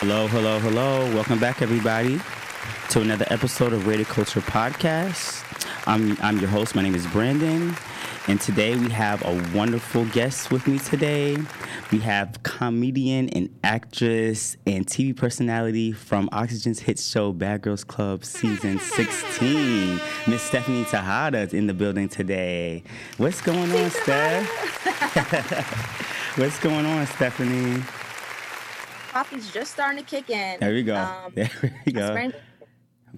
Hello, hello, hello. Welcome back, everybody, to another episode of Rated Culture Podcast. I'm, I'm your host. My name is Brandon. And today we have a wonderful guest with me today. We have comedian and actress and TV personality from Oxygen's hit show Bad Girls Club season 16. Miss Stephanie Tejada is in the building today. What's going on, Steph? What's going on, Stephanie? Coffee's just starting to kick in. There we go. Um, there we go. Sprained,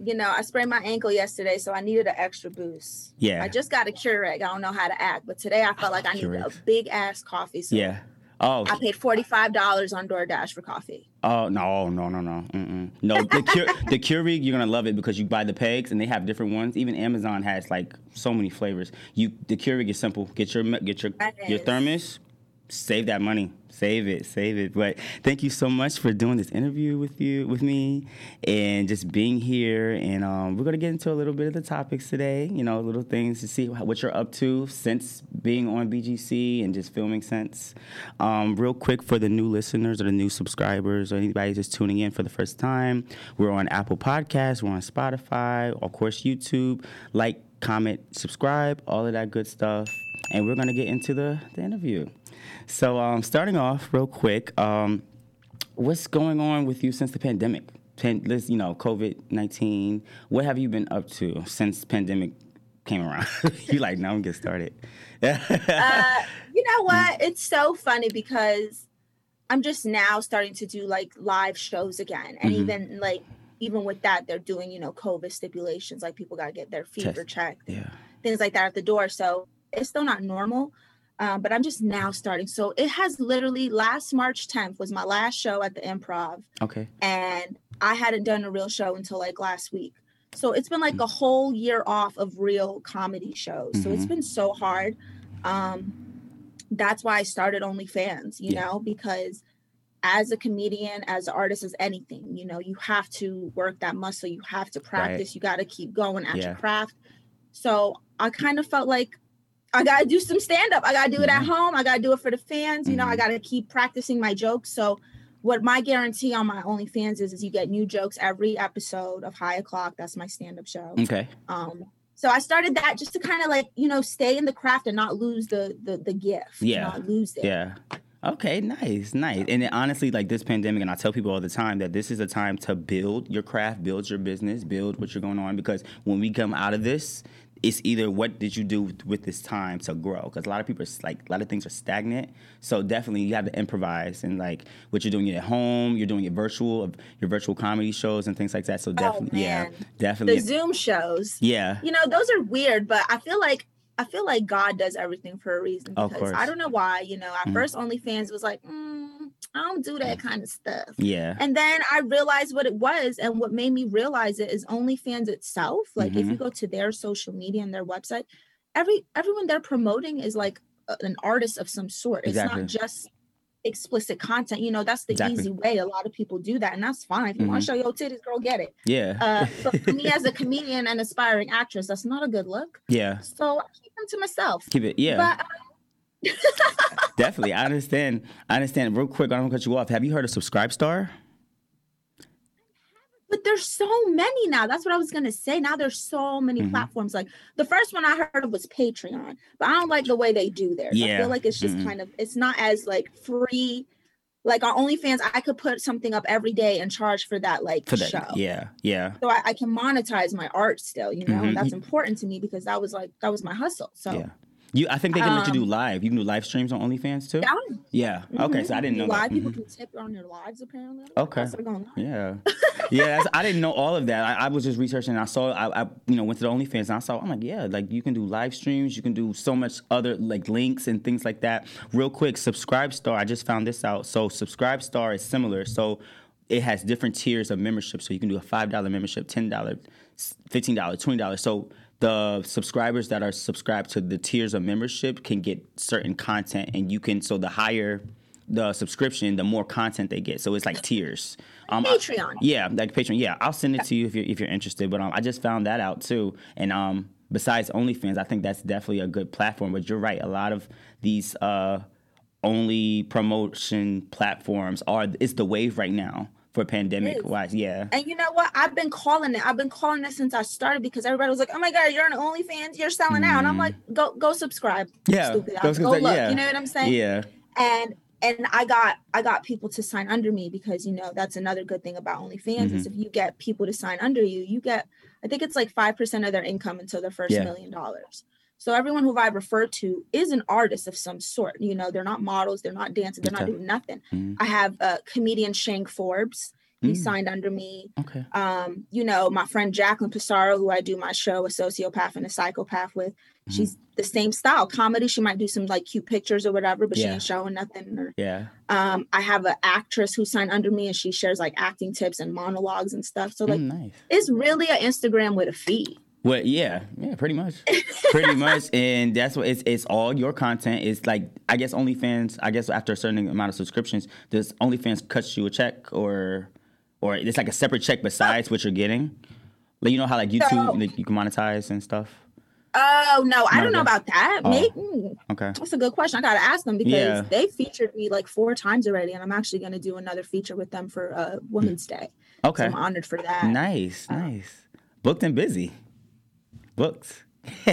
you know, I sprained my ankle yesterday, so I needed an extra boost. Yeah. I just got a Keurig. I don't know how to act, but today I felt like I needed a big ass coffee. So yeah. Oh. I paid forty five dollars on DoorDash for coffee. Oh no no no no Mm-mm. no the Cure, the Keurig you're gonna love it because you buy the pegs and they have different ones. Even Amazon has like so many flavors. You the Keurig is simple. Get your get your your thermos. Save that money save it, save it. But thank you so much for doing this interview with you, with me, and just being here. And um, we're gonna get into a little bit of the topics today. You know, little things to see what you're up to since being on BGC and just filming since. Um, real quick for the new listeners or the new subscribers or anybody just tuning in for the first time, we're on Apple Podcasts, we're on Spotify, of course YouTube. Like, comment, subscribe, all of that good stuff. And we're gonna get into the, the interview. So, um, starting off real quick, um, what's going on with you since the pandemic? Pan- you know, COVID nineteen. What have you been up to since pandemic came around? you like now I'm get started. uh, you know what? It's so funny because I'm just now starting to do like live shows again, and mm-hmm. even like even with that, they're doing you know COVID stipulations, like people got to get their fever Test. checked, yeah. things like that at the door. So it's still not normal, um, but I'm just now starting. So it has literally last March 10th was my last show at the improv. Okay. And I hadn't done a real show until like last week. So it's been like mm-hmm. a whole year off of real comedy shows. Mm-hmm. So it's mm-hmm. been so hard. Um, that's why I started OnlyFans, you yeah. know, because as a comedian, as an artist, as anything, you know, you have to work that muscle, you have to practice, right. you got to keep going at yeah. your craft. So I kind of felt like I gotta do some stand up. I gotta do it at mm-hmm. home. I gotta do it for the fans. You know, I mm-hmm. gotta keep practicing my jokes. So, what my guarantee on my OnlyFans is, is you get new jokes every episode of High O'clock. That's my stand up show. Okay. Um. So I started that just to kind of like you know stay in the craft and not lose the the the gift. Yeah. Not lose it. Yeah. Okay, nice, nice. And honestly, like this pandemic, and I tell people all the time that this is a time to build your craft, build your business, build what you're going on. Because when we come out of this, it's either what did you do with this time to grow? Because a lot of people are like a lot of things are stagnant. So definitely you have to improvise and like what you're doing it at home you're doing it virtual your virtual comedy shows and things like that. So oh, definitely oh, yeah definitely the zoom shows. Yeah. You know those are weird but i feel like I feel like God does everything for a reason because I don't know why. You know, at mm. first OnlyFans was like, mm, I don't do that kind of stuff. Yeah. And then I realized what it was, and what made me realize it is OnlyFans itself. Like, mm-hmm. if you mm-hmm. go to their social media and their website, every everyone they're promoting is like a, an artist of some sort. Exactly. It's not just explicit content. You know, that's the exactly. easy way. A lot of people do that, and that's fine. If you mm-hmm. want to show your titties, girl, get it. Yeah. uh, but for me, as a comedian and aspiring actress, that's not a good look. Yeah. So I keep them to myself. Keep it. Yeah. But, Definitely, I understand. I understand. Real quick, I don't cut you off. Have you heard of Subscribestar? But there's so many now. That's what I was gonna say. Now there's so many mm-hmm. platforms. Like the first one I heard of was Patreon, but I don't like the way they do theirs. Yeah. I feel like it's just mm-hmm. kind of it's not as like free. Like on OnlyFans, I could put something up every day and charge for that like for that, show. Yeah, yeah. So I, I, can monetize my art still, you know, mm-hmm. that's important to me because that was like that was my hustle. So yeah. You, I think they can um, let you do um, live. You can do live streams on OnlyFans too. Yeah. Yeah. Mm-hmm. Okay. So I didn't know. Live that. people mm-hmm. can tip on their lives apparently. Okay. Yeah. yeah. I didn't know all of that. I, I was just researching. I saw. I, I, you know went to the OnlyFans and I saw. I'm like, yeah, like you can do live streams. You can do so much other like links and things like that. Real quick, Subscribe Star. I just found this out. So Subscribe Star is similar. So it has different tiers of membership. So you can do a five dollar membership, ten dollar, fifteen dollar, twenty dollars. So the subscribers that are subscribed to the tiers of membership can get certain content and you can so the higher the subscription the more content they get. So it's like tiers. Um, patreon. Yeah like patreon. Yeah i'll send it to you if you're, if you're interested but um, i just found that out too. And um, besides onlyfans i think that's definitely a good platform but you're right. A lot of these uh, only promotion platforms are it's the wave right now for pandemic wise. Yeah. And you know what? I've been calling it. I've been calling it since I started because everybody was like, "Oh my god, you're on OnlyFans, you're selling mm. out." And I'm like, "Go go subscribe." Yeah. Stupid. Go, go look. Yeah. You know what I'm saying? Yeah. And and I got I got people to sign under me because you know that's another good thing about OnlyFans mm-hmm. is if you get people to sign under you, you get I think it's like five percent of their income until their first yeah. million dollars. So everyone who I refer to is an artist of some sort. You know, they're not models, they're not dancing, they're okay. not doing nothing. Mm-hmm. I have a comedian Shank Forbes. He mm. signed under me. Okay. Um, you know, my friend Jacqueline Pissarro, who I do my show, a sociopath and a psychopath with, mm-hmm. she's the same style. Comedy, she might do some like cute pictures or whatever, but yeah. she ain't showing nothing. Or, yeah. Um, I have an actress who signed under me and she shares like acting tips and monologues and stuff. So like mm, nice. it's really an Instagram with a fee. Well, yeah, yeah, pretty much, pretty much, and that's what it's. It's all your content. It's like I guess OnlyFans. I guess after a certain amount of subscriptions, does OnlyFans cut you a check or, or it's like a separate check besides what you're getting? Like you know how like YouTube so, like, you can monetize and stuff. Oh no, I don't know about that. Oh, Maybe okay, that's a good question. I gotta ask them because yeah. they featured me like four times already, and I'm actually gonna do another feature with them for uh, Women's Day. Okay, so I'm honored for that. Nice, uh, nice. Booked and busy books.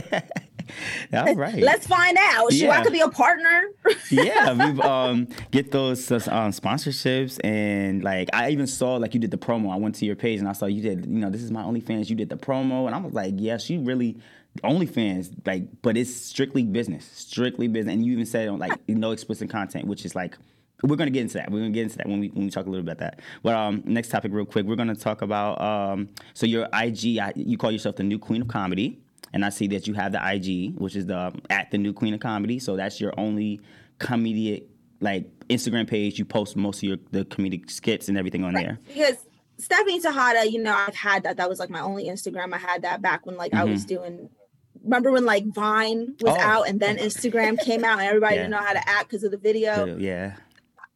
All right. Let's find out. Sure, yeah. I could be a partner. yeah, we um get those um, sponsorships and like I even saw like you did the promo. I went to your page and I saw you did you know this is my OnlyFans. You did the promo and I was like, yeah, she really OnlyFans like, but it's strictly business, strictly business. And you even said on like no explicit content, which is like we're gonna get into that. We're gonna get into that when we when we talk a little bit about that. But um, next topic, real quick, we're gonna talk about um, so your IG. You call yourself the new queen of comedy, and I see that you have the IG, which is the at the new queen of comedy. So that's your only comedic like Instagram page. You post most of your the comedic skits and everything on right. there. Because Stephanie Tejada, you know, I've had that. That was like my only Instagram. I had that back when like mm-hmm. I was mm-hmm. doing remember when like Vine was oh. out and then Instagram came out and everybody yeah. didn't know how to act because of the video. Yeah.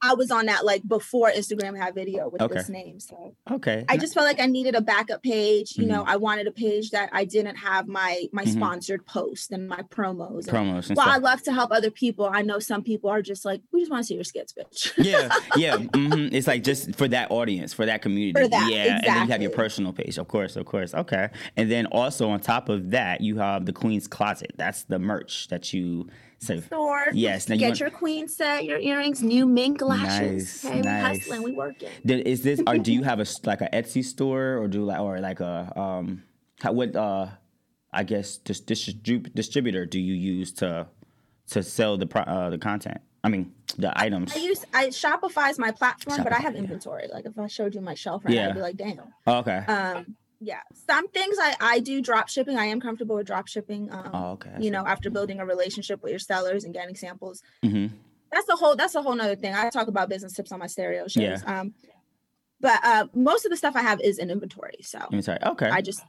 I was on that like before Instagram had video with okay. this name. So okay, I just felt like I needed a backup page. You mm-hmm. know, I wanted a page that I didn't have my my mm-hmm. sponsored posts and my promos. Promos. And, well, I love to help other people. I know some people are just like, we just want to see your skits, bitch. yeah, yeah. Mm-hmm. It's like just for that audience, for that community. For that, yeah, exactly. and then you have your personal page, of course, of course. Okay, and then also on top of that, you have the Queen's Closet. That's the merch that you so store. Yes, now get you want, your queen set, your earrings, new mink lashes. Nice, hey, nice. we hustling, we working. Is this or do you have a like a Etsy store or do like or like a um how, what uh I guess distrib- distributor do you use to to sell the pro- uh, the content? I mean the items. I use I Shopify is my platform, Shopify, but I have inventory. Yeah. Like if I showed you my shelf right yeah. now, I'd be like, damn. Oh, okay. Um yeah some things i i do drop shipping. I am comfortable with drop shipping um, oh, okay you know after building a relationship with your sellers and getting samples mm-hmm. that's a whole that's a whole nother thing. I talk about business tips on my stereo shows yeah. um but uh most of the stuff i have is in inventory so inventory okay. I just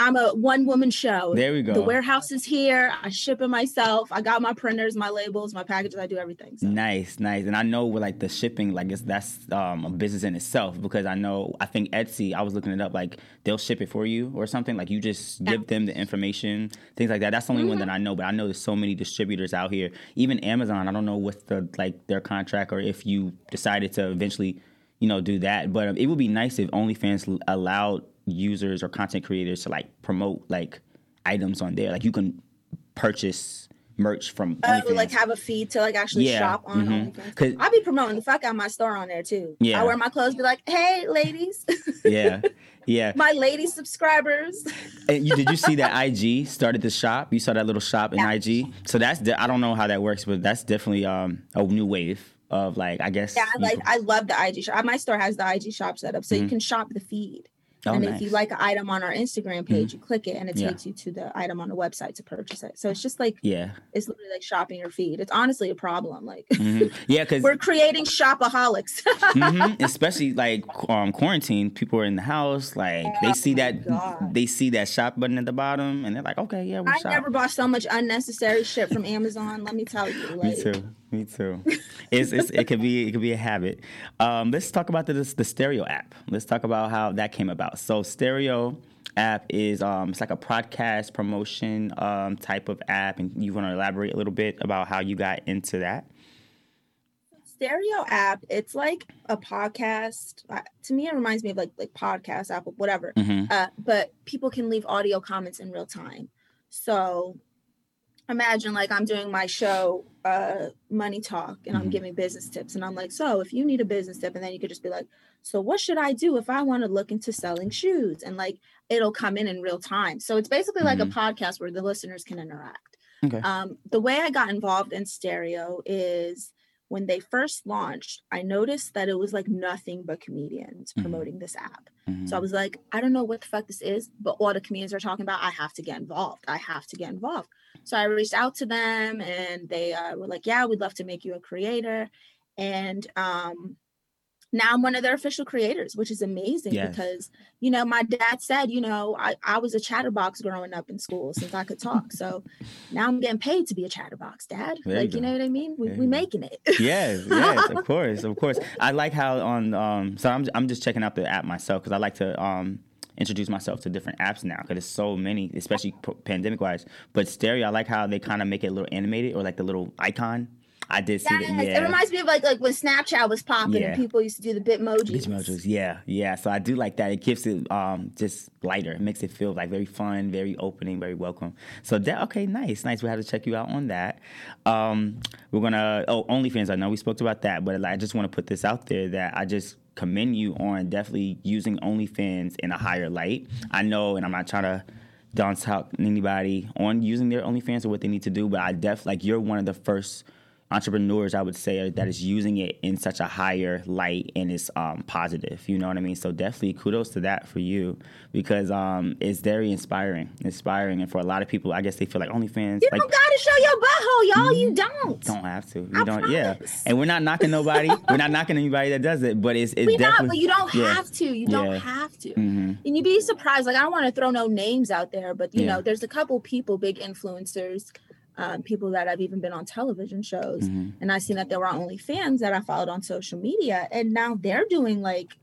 I'm a one woman show. There we go. The warehouse is here. I ship it myself. I got my printers, my labels, my packages. I do everything. So. Nice, nice. And I know with like the shipping, like it's that's um, a business in itself because I know I think Etsy. I was looking it up. Like they'll ship it for you or something. Like you just yeah. give them the information, things like that. That's the only mm-hmm. one that I know. But I know there's so many distributors out here. Even Amazon. I don't know what the like their contract or if you decided to eventually, you know, do that. But it would be nice if OnlyFans allowed users or content creators to like promote like items on there. Like you can purchase merch from uh, like have a feed to like actually yeah. shop on mm-hmm. I'll be promoting the fuck out my store on there too. Yeah. I wear my clothes, be like, hey ladies. yeah. Yeah. my lady subscribers. and you did you see that IG started the shop? You saw that little shop in yeah. IG? So that's de- I don't know how that works, but that's definitely um a new wave of like I guess Yeah, like I love the IG shop. My store has the IG shop set up so mm-hmm. you can shop the feed. Oh, and nice. if you like an item on our Instagram page, mm-hmm. you click it and it takes you to the item on the website to purchase it. So it's just like yeah, it's literally like shopping your feed. It's honestly a problem. Like mm-hmm. yeah, because we're creating shopaholics. mm-hmm. Especially like um, quarantine, people are in the house. Like oh, they see that God. they see that shop button at the bottom, and they're like, okay, yeah, we I shop. never bought so much unnecessary shit from Amazon. Let me tell you. Like, Me too. Me too. it's, it's, it could be it could be a habit. Um, let's talk about the the Stereo app. Let's talk about how that came about. So Stereo app is um, it's like a podcast promotion um, type of app, and you want to elaborate a little bit about how you got into that. stereo app it's like a podcast uh, to me it reminds me of like like podcast app whatever Mhm. uh, but people can leave audio comments in real time so imagine like i'm doing my show uh money talk and i'm Mhm. giving business tips and i'm like so if you need a business tip and then you could just be like so what should i do if i want to look into selling shoes and like it'll come in in real time so it's basically like a Mhm. podcast where the listeners can interact Okay. um, the way I got involved in stereo is when they first launched, I noticed that it was like nothing but comedians Mhm. promoting this app. Mhm. So I was like, I don't know what the fuck this is, but all the comedians are talking about, I have to get involved. I have to get involved. So I reached out to them and they uh, were like, Yeah, we'd love to make you a creator. And um, now I'm one of their official creators, which is amazing Yes. because, you know, my dad said, you know, I, I was a chatterbox growing up in school since I could talk. So now I'm getting paid to be a chatterbox, dad. There like, you, know what I mean? We, we making it. yes, yes, of course, of course. I like how on um. So I'm I'm just checking out the app myself because I like to um introduce myself to different apps now because there's so many, especially pandemic wise. But stereo, I like how they kind of make it a little animated or like the little icon. I did see Yes, that. Yeah. It reminds me of like like when Snapchat was popping Yeah. and people used to do the Bitmojis. Bitmojis, yeah, yeah. So I do like that. It keeps it um just lighter. It makes it feel like very fun, very opening, very welcome. So that okay, nice, nice. We have to check you out on that. Um, we're gonna oh OnlyFans. I know we spoke about that, but I just want to put this out there that I just commend you on definitely using OnlyFans in a higher light. I know, and I'm not trying to down talk anybody on using their OnlyFans or what they need to do, but I def like you're one of the first entrepreneurs I would say that is using it in such a higher light and it's um, positive. You know what I mean? So definitely kudos to that for you because um, it's very inspiring, inspiring, and for a lot of people, I guess they feel like OnlyFans You like don't gotta show your butthole, y'all. You don't. don't have to. You I don't. Yeah, and we're not knocking nobody. we're not knocking anybody that does it, but it's it's we not, definitely. but you don't yeah. have to. You don't have to. Mhm. And you'd be surprised. Like I don't want to throw no names out there, but you Yeah. know, there's a couple people, big influencers, um, people that have even been on television shows, Mhm. and I seen that there were OnlyFans that I followed on social media, and now they're doing like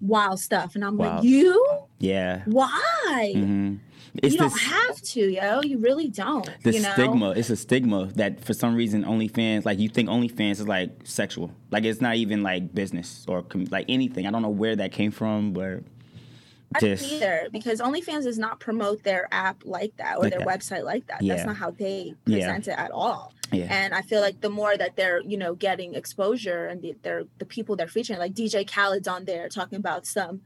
wild stuff, and I'm Wow. like, you? Yeah. Why? hmm It's you don't have to, yo. You really don't. the you know? stigma it's a stigma that for some reason OnlyFans like you think OnlyFans is like sexual like it's not even like business or com- like anything I don't know where that came from but I don't just either because OnlyFans does not promote their app like that or Like their that. website like that. Yeah. That's not how they Yeah. present it at all. yeah And I feel like the more that they're, you know, getting exposure and the, they're the people they're featuring, like DJ Khaled's on there talking about some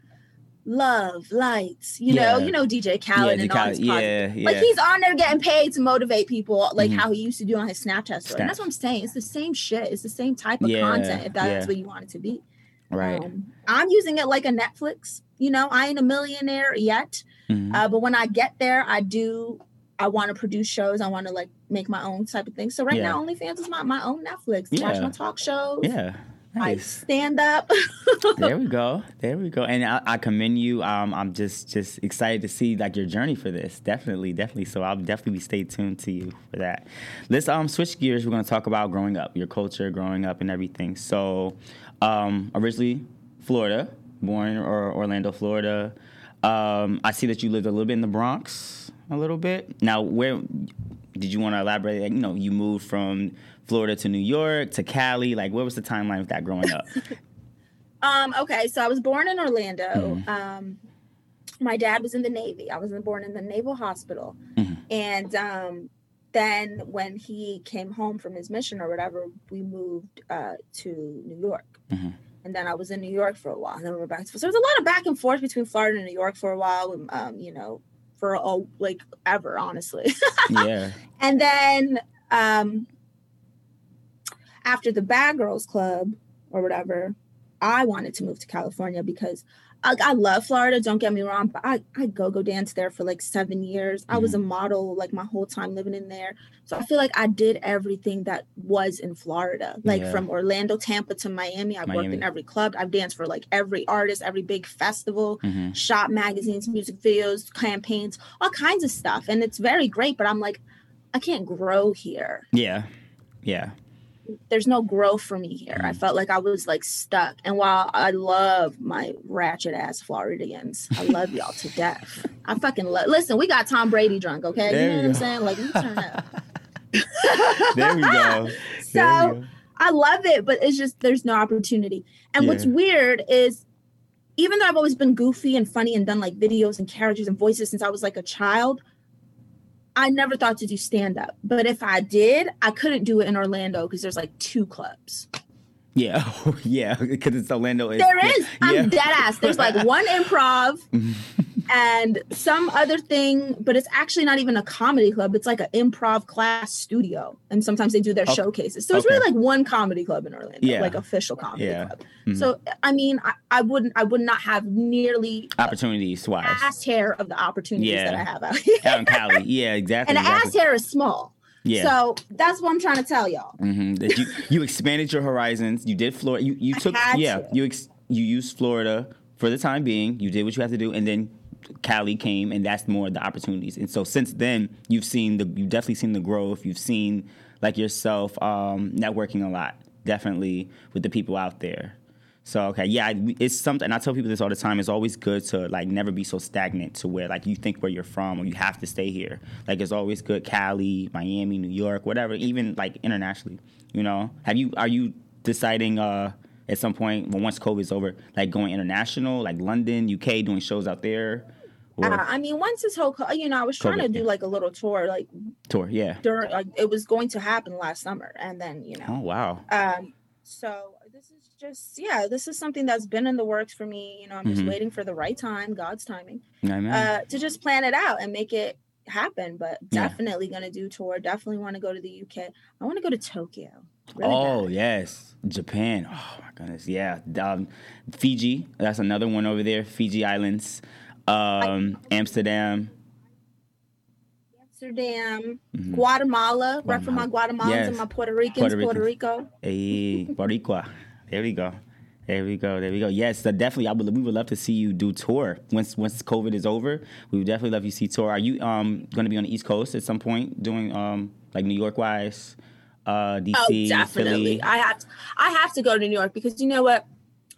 love, lights, you know, you know DJ yeah, Khaled and all his yeah yeah Like he's on there getting paid to motivate people, like Mhm. how he used to do on his Snapchat story. And that's what I'm saying. It's the same shit. It's the same type of Yeah, content if that's yeah. what you want it to be. Right Um, I'm using it like a Netflix. You know, I ain't a millionaire yet, Mhm. uh, but when I get there, I do. I want to produce shows. I want to like make my own type of thing. So right Yeah. now, OnlyFans is my, my own Netflix. Watch my talk shows. yeah I stand up. there we go there we go and I, I commend you um, I'm just just excited to see like your journey for this definitely definitely so I'll definitely stay tuned to you for that let's um switch gears we're going to talk about growing up your culture growing up and everything so um originally Florida born or Orlando Florida um, I see that you lived a little bit in the Bronx a little bit now where did you want to elaborate like, you know you moved from Florida to New York to Cali like what was the timeline of that growing up um, okay, so I was born in Orlando. Mhm. Um, my dad was in the Navy. I was born in the Naval Hospital, Mhm. and um, then when he came home from his mission or whatever, we moved uh, to New York. Mhm. And then I was in New York for a while, and then we were back. To, so there was a lot of back and forth between Florida and New York for a while. Um, you know, for a, like ever, honestly. yeah And then um, after the Bad Girls Club or whatever, I wanted to move to California because I, I love Florida. Don't get me wrong, but I I go go dance there for like seven years. I was a model like my whole time living in there, so I feel like I did everything that was in Florida, like Yeah. from Orlando, Tampa to Miami. I've worked in every club. I've danced for like every artist, every big festival hmm shop magazines, music videos, campaigns, all kinds of stuff. And it's very great, but I'm like, I can't grow here. Yeah. Yeah. There's no growth for me here. I Mhm. felt like I was like stuck. And while I love my ratchet ass Floridians, I love y'all to death. I fucking love. Listen, we got Tom Brady drunk, okay? There you know you what I'm saying? Like, we turn up. There we go. So There we go. I love it, but it's just there's no opportunity. And Yeah. what's weird is even though I've always been goofy and funny and done like videos and characters and voices since I was like a child, I never thought to do stand up. But if I did, I couldn't do it in Orlando because there's like two clubs. Yeah, yeah, because it's Orlando. There yeah. I'm yeah. dead ass. There's like one improv mm-hmm. And some other thing, but it's actually not even a comedy club. It's like an improv class studio. And sometimes they do their Okay. showcases. So it's Okay. really like one comedy club in Orlando, Yeah. like official comedy Yeah. club. Mhm. So I mean, I, I wouldn't I would not have nearly opportunities wise. ass hair of the opportunities Yeah. that I have out here. Out in Cali, yeah, exactly. and the exactly. ass hair is small. yeah. So that's what I'm trying to tell y'all. hmm That you you expanded your horizons. You did Florida. You you took yeah. to. You ex, you used Florida for the time being. You did what you had to do, and then Cali came, and that's more the opportunities. And so since then, you've seen the you've definitely seen the growth. You've seen like yourself um, networking a lot, definitely with the people out there. So okay, yeah, it's something. I tell people this all the time. It's always good to like never be so stagnant to where like you think where you're from or you have to stay here. Like it's always good. Cali, Miami, New York, whatever. Even like internationally. You know, have you are you deciding uh at some point when once COVID's over, like going international, like London, UK, doing shows out there, or Uh, I mean, once this whole, you know, I was trying COVID, to do yeah. like a little tour, like tour? Yeah. during, like it was going to happen last summer, and then you know, Oh wow. Um, so this is just yeah, this is something that's been in the works for me. You know, I'm just Mhm. waiting for the right time, God's timing, Yeah, man. uh, to just plan it out and make it happen. But Yeah. definitely gonna do tour. Definitely want to go to the UK. I want to go to Tokyo. Really oh bad. yes, Japan. Oh my goodness, yeah. Um, Fiji. That's another one over there. Fiji Islands. Um, Amsterdam. Amsterdam, Mhm. Guatemala. Right from my Guatemalans Yes. and my Puerto Ricans. Puerto Puerto, Rico. Hey, Boricua. There we go. There we go. There we go. Yes, so definitely. I would. We would love to see you do tour once once COVID is over. We would definitely love you to see tour. Are you um going to be on the East Coast at some point doing um like New York wise, uh DC, Oh, definitely. Philly? I have to, I have to go to New York because you know what?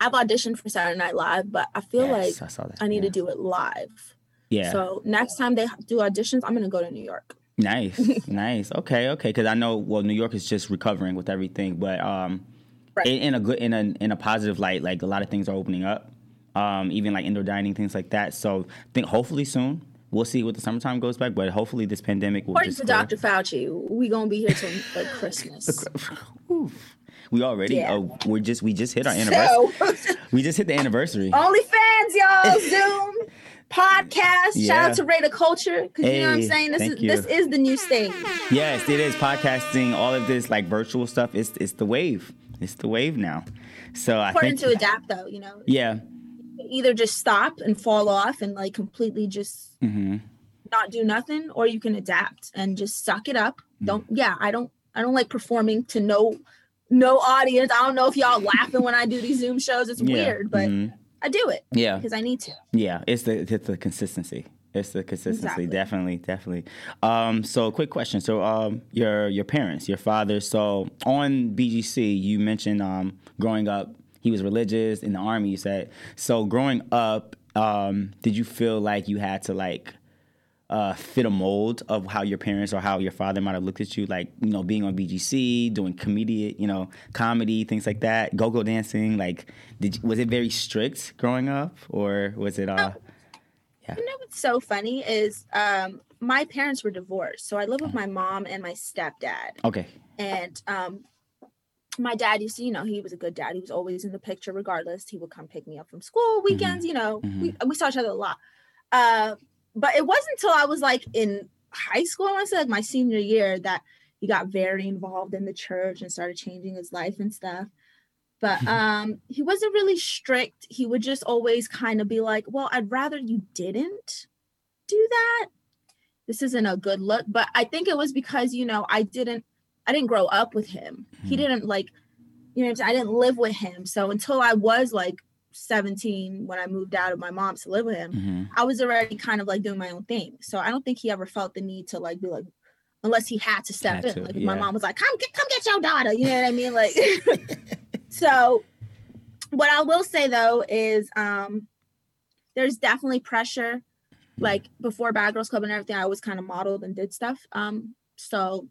I've auditioned for Saturday Night Live, but I feel Yes, like I. I need yeah. to do it live. Yeah. So next time they do auditions, I'm gonna go to New York. Nice, nice. Okay, okay. Because I know, well, New York is just recovering with everything, but um, Right. in, in a good, in a in a positive light, like a lot of things are opening up, um, even like indoor dining, things like that. So, I think hopefully soon we'll see what the summertime goes back, but hopefully this pandemic will According just to clear. Dr. Fauci, we gonna be here till like Christmas. We already, Yeah. oh, we're just we just hit our anniversary. so, we just hit the anniversary. OnlyFans, y'all, Zoom, podcast. Shout out to Rate Culture because you know what I'm Hey, saying. This is you. this is the new stage. Yes, it is podcasting. All of this like virtual stuff. It's it's the wave. It's the wave now. So I Important think to adapt, though. You know, yeah. Either just stop and fall off and like completely just hmm not do nothing or you can adapt and just suck it up Mm. don't yeah i don't i don't like performing to no no audience i don't know if y'all laughing when i do these zoom shows it's Yeah. weird but Mhm. i do it Yeah. because i need to Yeah, it's the it's the consistency. It's the consistency. Exactly. Definitely, definitely. Um, so quick question. So um, your your parents, your father. So on BGC, you mentioned um, growing up, he was religious in the army. You said so. Growing up, um, did you feel like you had to like uh, fit a mold of how your parents or how your father might have looked at you, like you know, being on BGC, doing comedy, you know, comedy, things like that, go-go dancing. Like, did you, was it very strict growing up, or was it? Uh, yeah. you know what's so funny is um my parents were divorced so i live with Uh-huh. my mom and my stepdad okay, and um my dad used to you know he was a good dad. He was always in the picture regardless. He would come pick me up from school weekends you know we, we saw each other a lot. Uh but it wasn't until i was like in high school i want to say like my senior year that he got very involved in the church and started changing his life and stuff. But um he wasn't really strict. He would just always kind of be like well i'd rather you didn't do that. This isn't a good look. But i think it was because you know i didn't i didn't grow up with him. He Mhm. didn't like you know what I'm saying? i didn't live with him. So until i was like 17 when i moved out of my mom's to live with him hmm i was already kind of like doing my own thing. So i don't think he ever felt the need to like be like unless he had to step Had in. to, like if my mom was like come get come get your daughter you know what i mean? Like so what i will say though is um there's definitely pressure like before bad girls club and everything i always kind of modeled and did stuff um so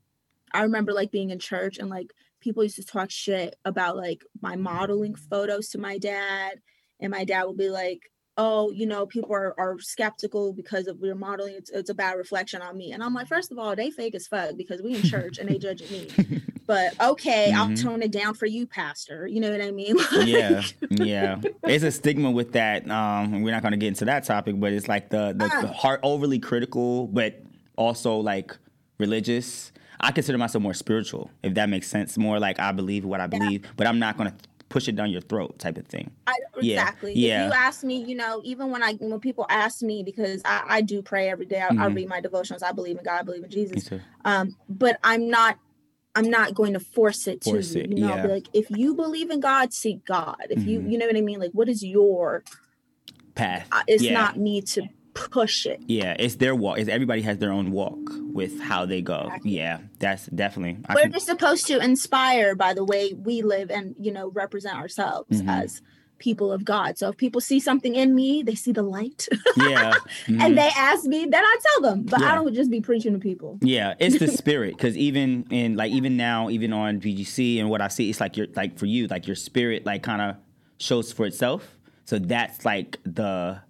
i remember like being in church and like people used to talk shit about like my modeling photos to my dad, and my dad would be like, "Oh, you know, people are, are skeptical because of your modeling. It's, it's a bad reflection on me." And I'm like, first of all, they fake as fuck because we in church and they judging me. But okay, mm-hmm. I'll tone it down for you, Pastor. You know what I mean? yeah, yeah. It's a stigma with that. Um, we're not going to get into that topic, but it's like the the, uh, the heart overly critical, but also like religious. I consider myself more spiritual, if that makes sense. More like I believe what I believe, yeah. but I'm not going to push it down your throat type of thing. I, exactly. Yeah. If you ask me, you know, even when I when people ask me because I, I do pray every day, I, mm-hmm. I, read my devotions. I believe in God. I believe in Jesus. Um, but I'm not. I'm not going to force it force to you. you know, yeah. like if you believe in God, seek God. If mm-hmm. you, you know what I mean. Like, what is your path? Uh, it's yeah. not me to push it. Yeah, it's their walk. It's everybody has their own walk with how they go. Exactly. Yeah, that's definitely. I We're can... just supposed to inspire by the way we live and you know represent ourselves mm-hmm. as people of God. So if people see something in me, they see the light. yeah. Mm-hmm. And they ask me, then I tell them. But yeah. I don't just be preaching to people. Yeah, it's the spirit. Because even in like even now, even on BGC and what I see, it's like your like for you, like your spirit like kind of shows for itself. So that's like the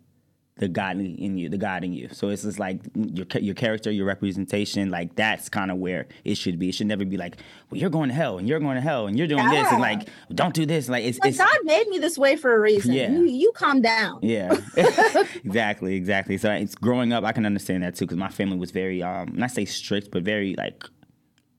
the God in you, the God in you. So it's just like your your character, your representation, like that's kind of where it should be. It should never be like, well, you're going to hell and you're going to hell and you're doing yeah. this and like, don't do this. Like it's, like it's God made me this way for a reason. Yeah. You, you calm down. Yeah, exactly, exactly. So it's growing up. I can understand that too because my family was very, um, not say strict, but very like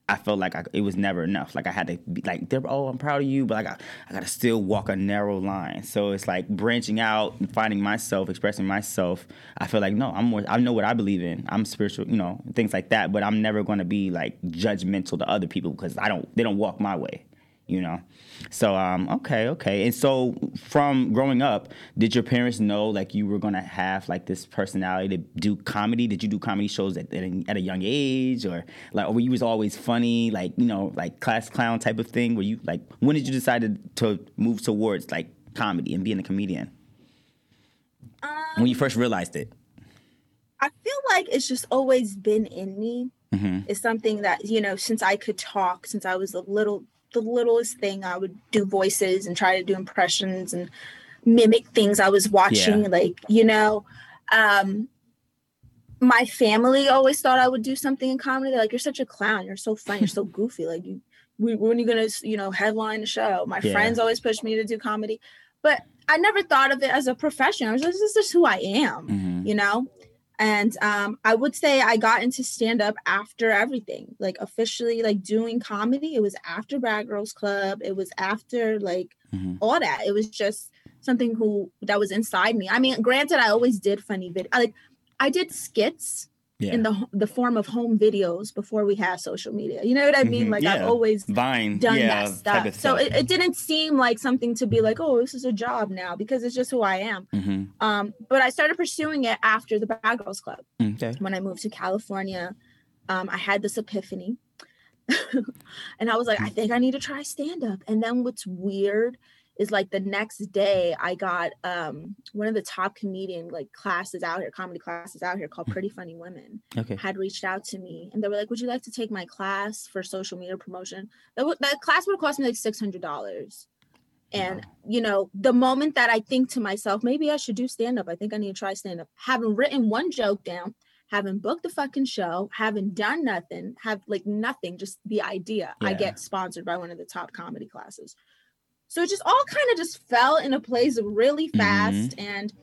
I felt like I, it was never enough. Like I had to be like, oh, I'm proud of you, but like I I got to still walk a narrow line. So it's like branching out and finding myself, expressing myself. I feel like no, I'm more. I know what I believe in. I'm spiritual, you know, things like that. But I'm never to be like judgmental to other people because I don't. They don't walk my way you know. So um, okay, okay. And so from growing up, did your parents know like you were gonna have like this personality to do comedy? Did you do comedy shows at, at, a, at a young age, or like or were you was always funny, like you know, like class clown type of thing? Were you like when did you decide to, to move towards like comedy and being a comedian? Um, when you first realized it. I feel like it's just always been in me. Mm-hmm. It's something that you know since I could talk, since I was a little the littlest thing I would do voices and try to do impressions and mimic things I was watching. Yeah. Like, you know, um, my family always thought I would do something in comedy. They're like, you're such a clown. You're so funny. You're so goofy. Like, you, when are you going to, you know, headline the show? My yeah. friends always pushed me to do comedy. But I never thought of it as a profession. I was just, this is just who I am, mm-hmm. you know? And um, i would say i got into stand up after everything like officially like doing comedy. It was after bad girls club. It was after like mm-hmm. all that. It was just something who that was inside me. I mean granted i always did funny video like i did skits yeah. in the the form of home videos before we had social media. You know what I mean? Mm-hmm. Like yeah. I've always Vine. done yeah, that stuff. So it, it, didn't seem like something to be like, oh, this is a job now because it's just who I am. Mm-hmm. Um, but I started pursuing it after the Bad Girls Club. Okay. When I moved to California, um, I had this epiphany. and I was like, I think I need to try stand up. And then what's weird is like the next day I got um one of the top comedian like classes out here, comedy classes out here called hmm. Pretty Funny Women. Okay. Had reached out to me and they were like, Would you like to take my class for social media promotion? That, w- that class would cost me like six hundred dollars. And you know, the moment that I think to myself, maybe I should do stand up. I think I need to try stand up. Having written one joke down, haven't booked the fucking show, haven't done nothing, have like nothing, just the idea. Yeah. I get sponsored by one of the top comedy classes. So it just all kind of just fell into place really mm-hmm. fast. Mm-hmm. And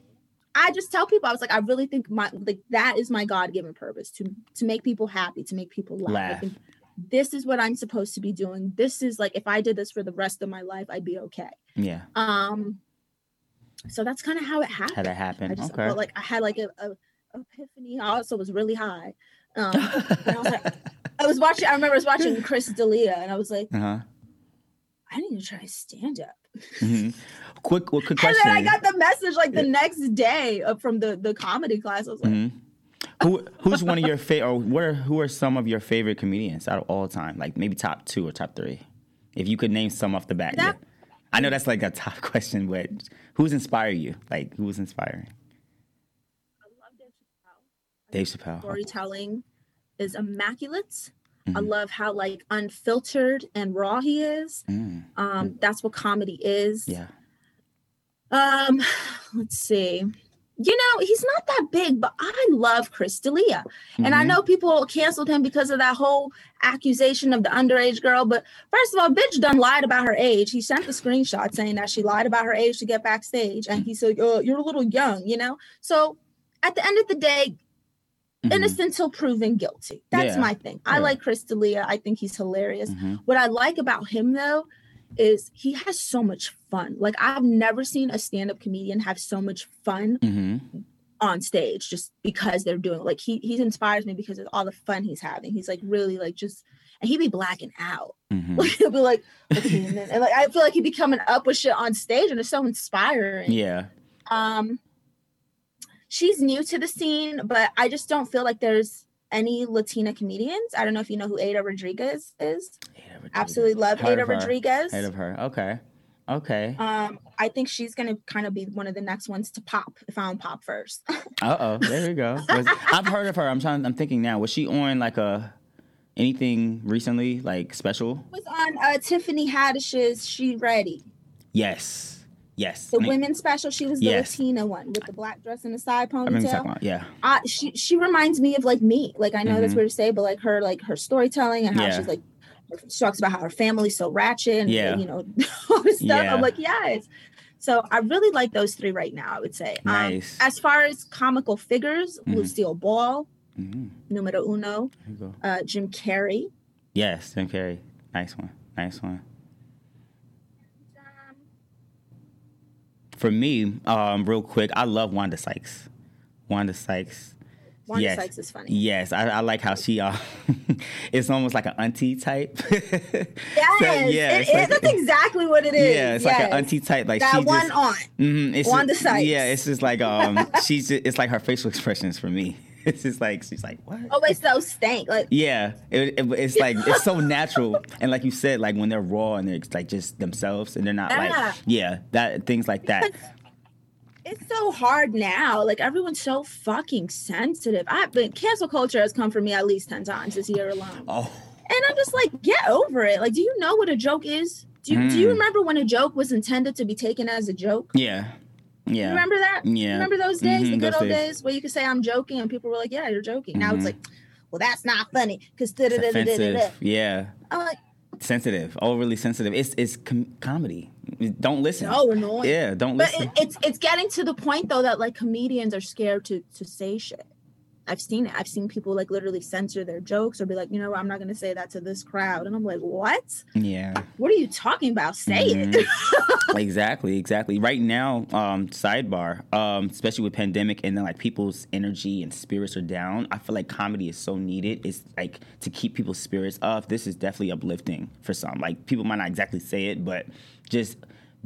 I just tell people, I was like, I really think my like that is my God given purpose to to make people happy, to make people laugh. laugh. This is what I'm supposed to be doing. This is like if I did this for the rest of my life, I'd be okay. Yeah. Um. So that's kind of how it happened. How that happened. I just okay. felt like I had like a, a epiphany. I also was really high. Um, I was like, I was watching. I remember I was watching Chris D'Elia, and I was like, uh-huh. I need to try stand up. Mm-hmm. Quick, well, quick question. And then I got the message like the next day from the the comedy class. I was like, mm-hmm. who who's one of your favorite? Or what are who are some of your favorite comedians out of all time? Like maybe top two or top three, if you could name some off the bat. That, yeah. I know that's like a tough question, but who's inspired you? Like who's inspiring? I love Dave Chappelle. Dave Chappelle. Storytelling is immaculate. I love how like unfiltered and raw he is. Mm. Um, that's what comedy is. Yeah. Um, let's see. You know, he's not that big, but I love Chris D'Elia. And I Mhm. know people canceled him because of that whole accusation of the underage girl. But first of all, bitch done lied about her age. He sent the screenshot saying that she lied about her age to get backstage. And he said, oh, you're a little young, you know? So at the end of the day, Mhm. innocent till proven guilty. That's Yeah. my thing. I Yeah. like Chris D'Elia. I think he's hilarious. Mhm. What I like about him though is he has so much fun. Like I've never seen a stand-up comedian have so much fun Mhm. on stage just because they're doing it. like he he inspires me because of all the fun he's having. He's like really like just and he'd be blacking out. Mhm. Like he'll be like, okay, and, then, and like I feel like he'd be coming up with shit on stage and it's so inspiring. Yeah. Um she's new to the scene, but I just don't feel like there's any Latina comedians. I don't know if you know who Aida Rodriguez is. Aida Rodriguez. Absolutely love Heard Ada. Rodriguez. Heard of her. Okay. Okay. Um, I think she's gonna kind of be one of the next ones to pop if I don't pop first. Uh oh. There you go. Was- I've heard of her. I'm trying. I'm thinking now. Was she on like a anything recently, like special? was on uh, Tiffany Haddish's "They Ready," Yes. Yes. the I mean- women's special. She was the Yes. Latina one with the black dress and the side ponytail. about. Yeah. I, she she reminds me of like me. Like I know that's Mhm. weird to say, but like her like her storytelling and how Yeah. she's like she talks about how her family's so ratchet and Yeah. you know all this stuff. Yeah. I'm like yes. So I really like those three right now. I would say. Nice. Um, as far as comical figures, Mhm. Lucille Ball, Mhm. numero uno, There you go. uh, Jim Carrey. Yes. Jim Carrey. Nice one. Nice one. Um, For me, um, real quick, I love Wanda Sykes. Wanda Sykes. Wanda Yes. Sykes is funny. Yes, I, I like how she. Uh, it's almost like an auntie type. Yes, yeah, it like- That's exactly what it is. Yeah, it's yes. like an auntie type. Like that she one just, aunt. Mhm, it's Wanda just, Sykes. Yeah, it's just like um, she's just, it's like her facial expressions for me. It's just like she's like what? Oh, it's so stank. Like Yeah, it, it- it's like it's so natural, and like you said, like when they're raw and they're like just themselves, and they're not Yeah. like yeah, that things like that. it's so hard now. Like everyone's so fucking sensitive. I've been cancel culture has come for me at least ten times this year alone. Oh, And I'm just like, get over it. Like, do you know what a joke is? Do you, do you Mm. remember when a joke was intended to be taken as a joke? yeah, yeah, remember that? Yeah. Remember those days, the Mhm, good old days. days. where you could say I'm joking and people were like, yeah, you're joking. Now it's Mhm. like, well, that's not funny because. Yeah, I'm like, sensitive, overly sensitive. It's it's com- comedy. Don't listen. so annoying. Yeah, don't But listen. it, it's it's getting to the point though that like comedians are scared to to say shit. I've seen it. I've seen people like literally censor their jokes or be like, you know I'm not gonna say that to this crowd. And I'm like, what? yeah. What are you talking about? Say it. Mhm. exactly, exactly. Right now, um, sidebar, um, especially with pandemic and then like people's energy and spirits are down. I feel like comedy is so needed. It's like to keep people's spirits up. This is definitely uplifting for some. Like people might not exactly say it, but just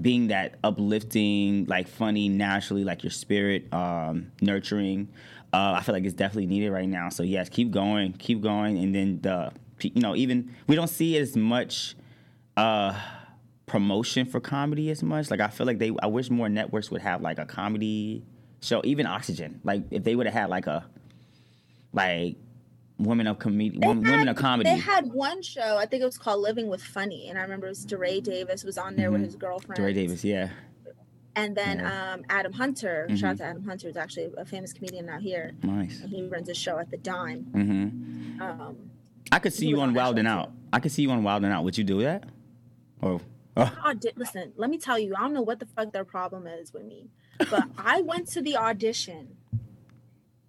being that uplifting, like funny, naturally, like your spirit, um, nurturing. Uh, I feel like it's definitely needed right now. So yes, keep going, keep going, and then the you know even we don't see as much. Uh, promotion for comedy as much. Like I feel like they I wish more networks would have like a comedy show, even Oxygen. Like if they would have had like a like women of comedy women, had- of comedy. They had one show, I think it was called Living with Funny, and I remember it was DeRay Davis was on there with Mhm. his girlfriend. DeRay Davis, yeah. And then Yeah. um, Adam Hunter, shout Mhm. out to Adam Hunter, is actually a famous comedian out here. Nice. And he runs a show at the Dime. hmm Um, I could see you on Wilding that Wild and show, Out. I could see you on Wilding Out. Would you do that? Or oh, I did, listen, let me tell you, I don't know what the fuck their problem is with me, but I went to the audition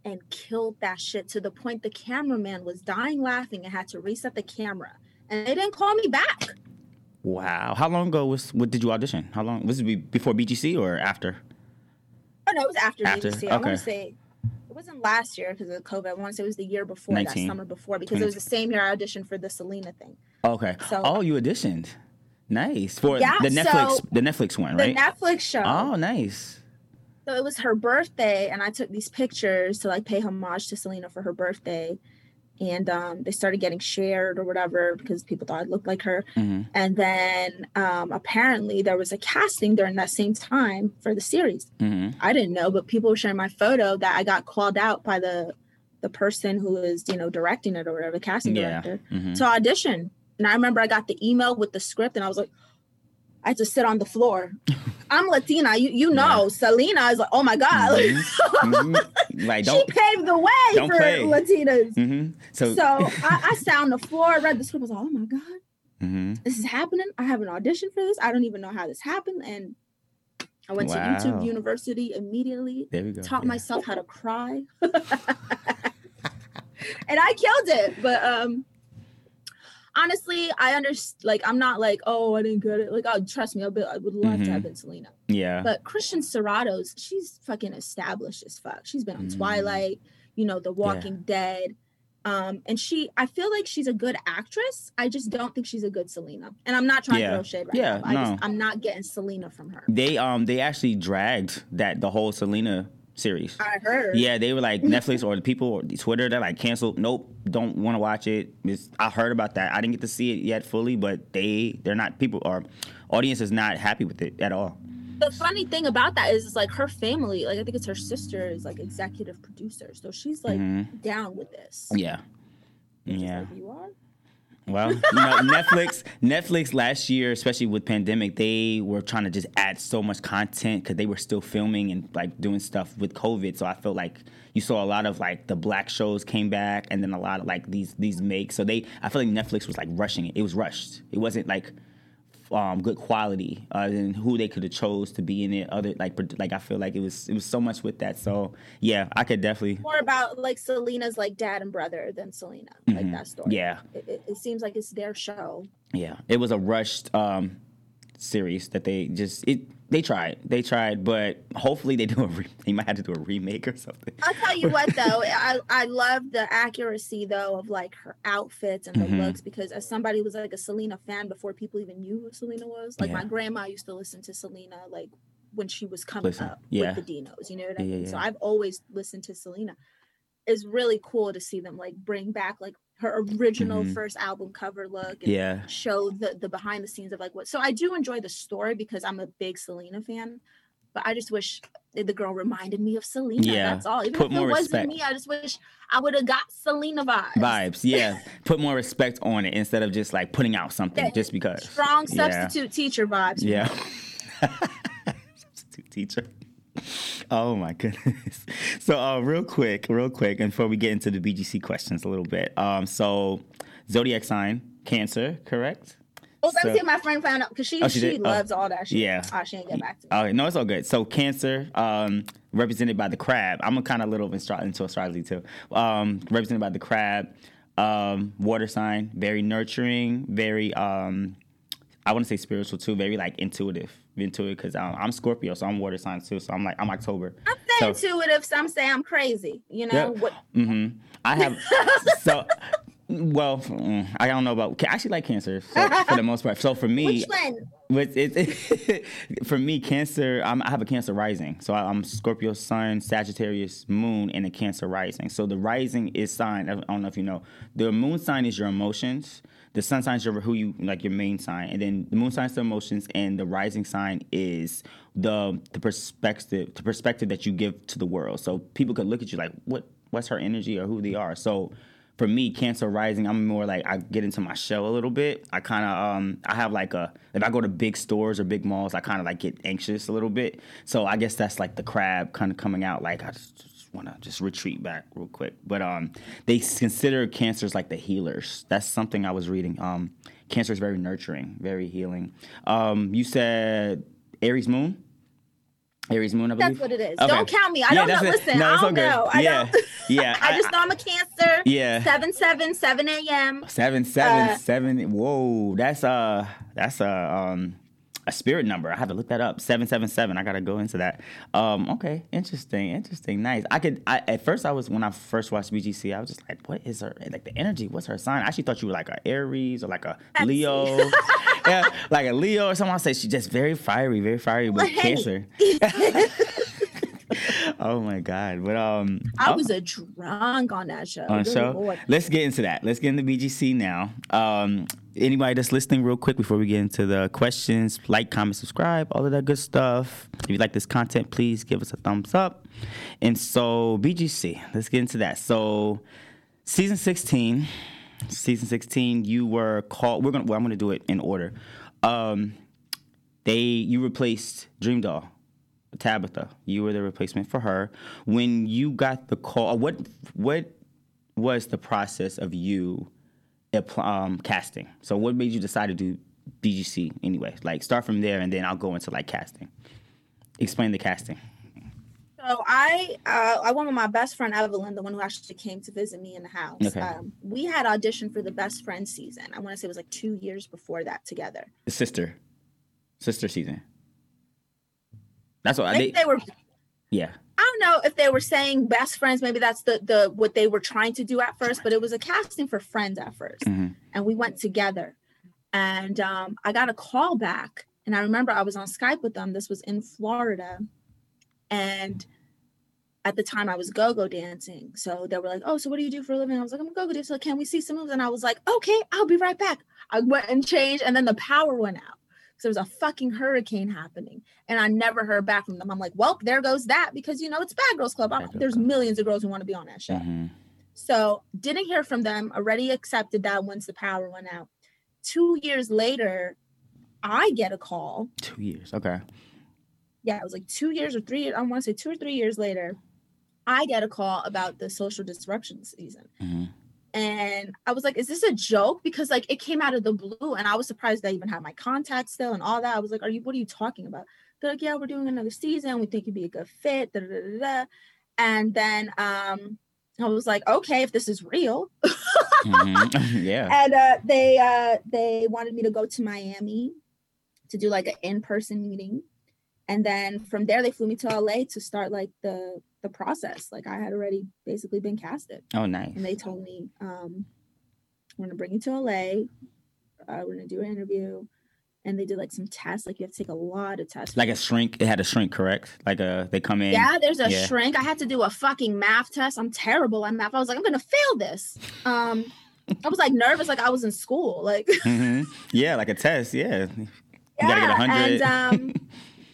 and killed that shit to the point the cameraman was dying laughing and had to reset the camera. And they didn't call me back. Wow. How long ago was what did you audition? How long was it before BGC or after? Oh no, it was after, After, BGC. I want okay. to say it wasn't last year because of COVID. I want to say it was the year before 19. that summer before because it was the same year I auditioned for the Selena thing. Okay. So- oh, you auditioned. Nice. For Yeah, the Netflix so- the Netflix one, right? The? Netflix show. oh, nice. So it was her birthday, and I took these pictures to like pay homage to Selena for her birthday. And um, they started getting shared or whatever because people thought I looked like her. hmm And then um, apparently there was a casting during that same time for the series. hmm I didn't know, but people were sharing my photo that I got called out by the the person who is you know directing it or whatever, the casting Yeah. director, Mhm. to audition. And I remember I got the email with the script, and I was like, I just sit on the floor. I'm Latina, you you know. Selena is like, oh my god, like, Mhm. Mhm. Like she paved the way for play. Latinas. mhm. So. So I, I sat on the floor, read the script, was like, oh my god, mhm. this is happening. I have an audition for this. I don't even know how this happened, and I went Wow. to YouTube University immediately. There we go. Taught yeah. myself how to cry, and I killed it. But um, honestly, I understand. Like, I'm not like, oh, I didn't get it. Like, oh, trust me, I'll be, I would love to have Mhm. been Selena. Yeah. But Christian Serratos, she's fucking established as fuck. She's been on Mm. Twilight, you know, The Walking Dead. Um, and she, I feel like she's a good actress. I just don't think she's a good Selena. And I'm not trying Yeah. to throw shade right Yeah, now. I no. just, I'm not getting Selena from her. They um they actually dragged that the whole Selena series. I heard. Yeah, they were like Netflix or the people or Twitter. They're like canceled. Nope, don't want to watch it. It's, I heard about that. I didn't get to see it yet fully, but they they're not people or audience is not happy with it at all. The funny thing about that is, is like her family, like I think it's her sister is like executive producer. So she's like Mhm. down with this. Yeah, yeah. like you are. Well, you know, Netflix, Netflix last year, especially with pandemic, they were trying to just add so much content because they were still filming and like doing stuff with COVID. So I felt like you saw a lot of like the black shows came back, and then a lot of like these these makes. So they, I feel like Netflix was like rushing it. It was rushed. It wasn't like um, good quality uh, and who they could have chose to be in it. Other like like I feel like it was it was so much with that. So yeah, I could definitely More about like Selena's like dad and brother than Selena. Like Mhm. that story. yeah. It, it, it seems like it's their show. Yeah, it was a rushed um, series that they just it. They tried, they tried, but hopefully they do a. Re- they might have to do a remake or something. I'll tell you what though, I I love the accuracy though of like her outfits and the Mhm. looks because as somebody who was like a Selena fan before people even knew who Selena was, like Yeah. my grandma used to listen to Selena like when she was coming Listen, up yeah. with the Dinos. You know what I Yeah, yeah, mean? So. I've always listened to Selena. It's really cool to see them like bring back like her original Mhm. first album cover look and Yeah, show the the behind the scenes of like what. So I do enjoy the story because I'm a big Selena fan, but I just wish the girl reminded me of Selena. Yeah, That's all. Even put if more it wasn't respect. me, I just wish I would have got Selena vibes. vibes. Yeah, put more respect on it instead of just like putting out something Yeah, just because. Strong Yeah. substitute teacher vibes. Yeah. Substitute teacher. Oh my goodness. So uh, real quick, real quick, and before we get into the BGC questions a little bit. Um, so zodiac sign, Cancer, correct? Oh, let me So- see if my friend found out because she Oh, she she? Oh. loves all that shit. Yeah. Oh, she ain't get back to me. Okay, no, it's all good. So Cancer, um, represented by the crab. I'm a kind of little astro- into astrology too. Um, represented by the crab. Um, water sign, very nurturing, very um, I want to say spiritual too, very like intuitive, intuitive because um, I'm Scorpio, so I'm water sign too. So I'm like I'm October. I'm So- saying intuitive. Some say I'm crazy. You know Yeah. what? hmm I have so. Well, mm, I don't know about. I actually like Cancer so, for the most part. So for me, Which one? But it, it- for me, Cancer, I'm, I have a Cancer rising. So I- I'm Scorpio Sun, Sagittarius Moon, and a Cancer rising. So the rising is sign. I don't know if you know. The Moon sign is your emotions. The Sun sign is who you like your main sign, and then the Moon sign is the emotions, and the rising sign is the the perspective the perspective that you give to the world. So people could look at you like, what what's her energy or who they are. So for me, Cancer rising, I'm more like I get into my shell a little bit. I kind of um I have like a if I go to big stores or big malls, I kind of like get anxious a little bit. So I guess that's like the crab kind of coming out. Like I just want to just retreat back real quick. But um they consider cancers like the healers. That's something I was reading. Um cancer is very nurturing, very healing. Um you said Aries moon. Aries moon, I believe. That's what it is. Okay. Don't count me. I Yeah, don't know. Listen, No, I don't good. know. I yeah, don't. yeah. I just know I'm a Cancer. Yeah. Seven seven seven a.m. Seven seven Uh, seven. Whoa, that's a that's a um a spirit number. I have to look that up. Seven seven seven. I gotta go into that. Um, okay, interesting, interesting, nice. I could. I at first I was when I first watched BGC, I was just like, what is her like the energy? What's her sign? I actually thought you were like a Aries or like a. Leo. yeah, like a Leo or something. I say she's just very fiery, very fiery, but Well, hey. Cancer. oh my god! But um, I oh. was a drunk on that show. on Good show. Lord. Let's get into that. Let's get into BGC now. Um, anybody that's listening, real quick before we get into the questions, like, comment, subscribe, all of that good stuff. If you like this content, please give us a thumbs up. And so, BGC, let's get into that. So, season 16, season 16, you were called. We're gonna. Well, I'm gonna do it in order. Um, they you replaced Dream Doll. Tabitha, you were the replacement for her. When you got the call, what what was the process of you um, casting? So what made you decide to do BGC anyway? Like start from there, and then I'll go into like casting. Explain the casting. So I uh, I went with my best friend Evelyn, the one who actually came to visit me in the house. Okay. Um, we had auditioned for the best friend season. I want to say it was like two years before that together. The sister, sister season. That's what I they, think they were. Yeah. I don't know if they were saying best friends. Maybe that's the the what they were trying to do at first, but it was a casting for friends at 1st Mm-hmm. and we went together. And um, I got a call back, and I remember I was on Skype with them. This was in Florida, and at the time I was go-go dancing. So they were like, "Oh, so what do you do for a living?" I was like, "I'm a go-go dancer. Can we see some moves?" And I was like, "Okay, I'll be right back." I went and changed, and then the power went out. So there was a fucking hurricane happening, and I never heard back from them. I'm like, "Well, there goes that," because you know it's Bad Girls Club. I'm- there's millions of girls who want to be on that show. Mhm. So didn't hear from them. Already accepted that once the power went out. Two years later, I get a call. Two years. Okay. Yeah, it was like two years or three. years. I want to say two or three years later, I get a call about the social disruption season. hmm And I was like, is this a joke? Because like it came out of the blue and I was surprised I even had my contact still and all that. I was like, are you what are you talking about? They're like, yeah, we're doing another season. We think you'd be a good fit. Da, da, da, da. And then um I was like, okay, if this is real. Mhm. yeah. and uh they uh they wanted me to go to Miami to do like an in-person meeting. And then from there they flew me to LA to start like the the process. Like I had already basically been casted Oh, nice. and they told me um, we're gonna bring you to LA. Uh, we're gonna do an interview, and they did like some tests. Like you have to take a lot of tests. Like a shrink. It had a shrink, correct? Like a they come in. yeah, there's a yeah. shrink. I had to do a fucking math test. I'm terrible at math. I was like, I'm gonna fail this. Um, I was like nervous, like I was in school. Like hmm Yeah, like a test. Yeah. You yeah, gotta get hundred. and um,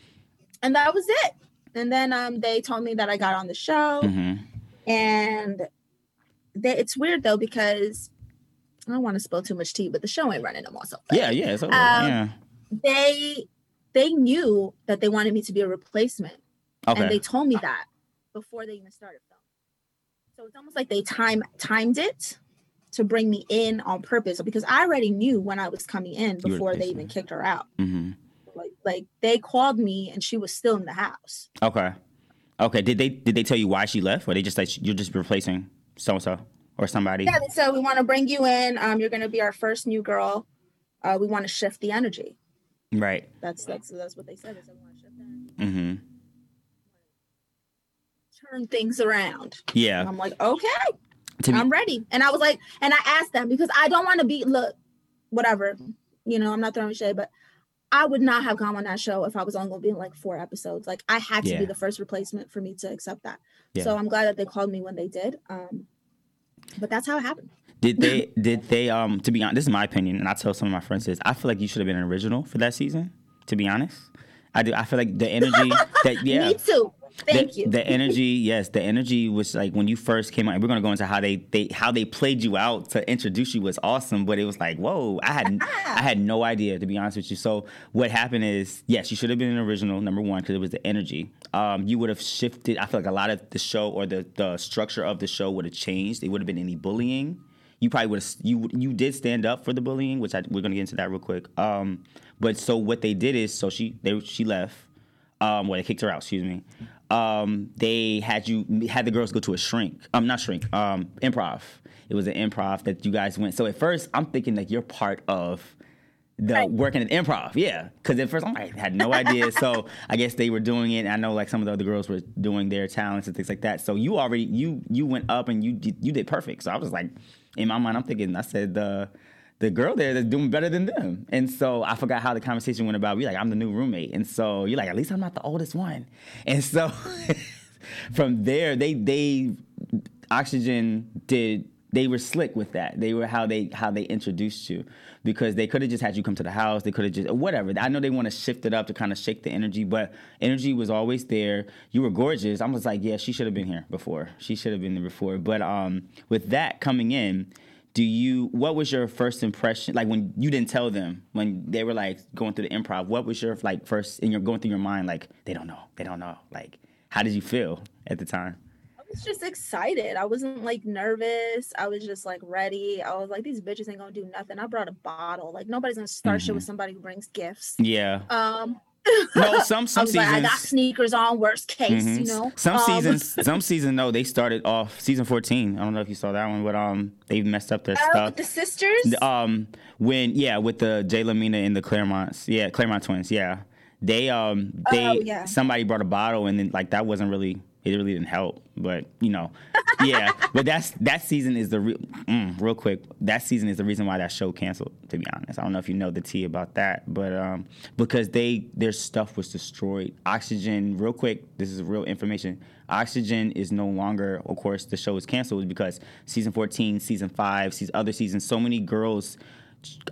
and that was it. And then um, they told me that I got on the show. hmm And they, it's weird though because I don't want to spill too much tea, but the show ain't running no more. So Yeah, yeah. It's over. Um, yeah. they they knew that they wanted me to be a replacement, Okay. and they told me that before they even started filming. So it's almost like they time timed it to bring me in on purpose because I already knew when I was coming in before they even kicked her out. hmm Like like they called me and she was still in the house. Okay. Okay. Did they did they tell you why she left, or they just like you're just replacing so and so or somebody? Yeah, they said we want to bring you in. Um, you're gonna be our first new girl. Uh, we want to shift the energy. Right. That's that's that's what they said. They we want to shift the energy, hmm turn things around. And Yeah. I'm like, okay, be, I'm ready. And I was like, and I asked them because I don't want to be look, whatever. You know, I'm not throwing shade, but I would not have gone on that show if I was only going to be in like four episodes. Like I had to Yeah. be the first replacement for me to accept that. Yeah. So I'm glad that they called me when they did. Um, but that's how it happened. did they did they um to be honest, this is my opinion, and I tell some of my friends this. I feel like you should have been an original for that season. To be honest, I do. I feel like the energy that yeah. Me too. Thank the, you. The energy, yes, the energy was like when you first came out. and We're gonna go into how they they how they played you out to introduce you was awesome, but it was like whoa, I had I had no idea to be honest with you. So what happened is yes, you should have been an original number one because it was the energy. Um, you would have shifted. I feel like a lot of the show or the the structure of the show would have changed. It would have been any bullying. You probably would have you you did stand up for the bullying, which I, we're gonna get into that real quick. Um, but so what they did is so she they she left um, well, they kicked her out. Excuse me. Um, they had you had the girls go to a shrink. Um, not shrink. Um, improv. It was an improv that you guys went. So at first, I'm thinking that you're part of the Right. working at improv. Yeah, because at first I'm like, I had no idea. so I guess they were doing it. I know like some of the other girls were doing their talents and things like that. So you already you you went up and you did, you did perfect. So I was like, in my mind, I'm thinking. I said the. The girl there that's doing better than them. And so I forgot how the conversation went about. We like, I'm the new roommate. And so you're like, at least I'm not the oldest one. And so from there, they they Oxygen did they were slick with that. They were how they how they introduced you because they could have just had you come to the house. They could have just whatever. I know they want to shift it up to kind of shake the energy, but energy was always there. You were gorgeous. I was like, yeah, she should have been here before. She should have been there before. But um, with that coming in, do you? What was your first impression? Like when you didn't tell them when they were like going through the improv. What was your like first? And you're going through your mind like they don't know. They don't know. Like how did you feel at the time? I was just excited. I wasn't like nervous. I was just like ready. I was like, these bitches ain't gonna do nothing. I brought a bottle. Like nobody's gonna start mm-hmm. shit with somebody who brings gifts. Yeah. Um no, some some seasons like, I got sneakers on. Worst case, mm-hmm. you know. Some um, seasons, some season no, they started off season fourteen. I don't know if you saw that one, but um, they messed up their oh, stuff. the sisters. Um, when yeah, with the Jayla Mina and the Claremonts, yeah, Claremont twins, yeah. They um they oh, yeah. somebody brought a bottle and then like that wasn't really it really didn't help. But you know, yeah. But that's that season is the real mm, real quick. That season is the reason why that show canceled. To be honest, I don't know if you know the tea about that, but um, because they their stuff was destroyed. Oxygen, real quick. This is real information. Oxygen is no longer. Of course, the show is canceled because season fourteen, season five, season other seasons. So many girls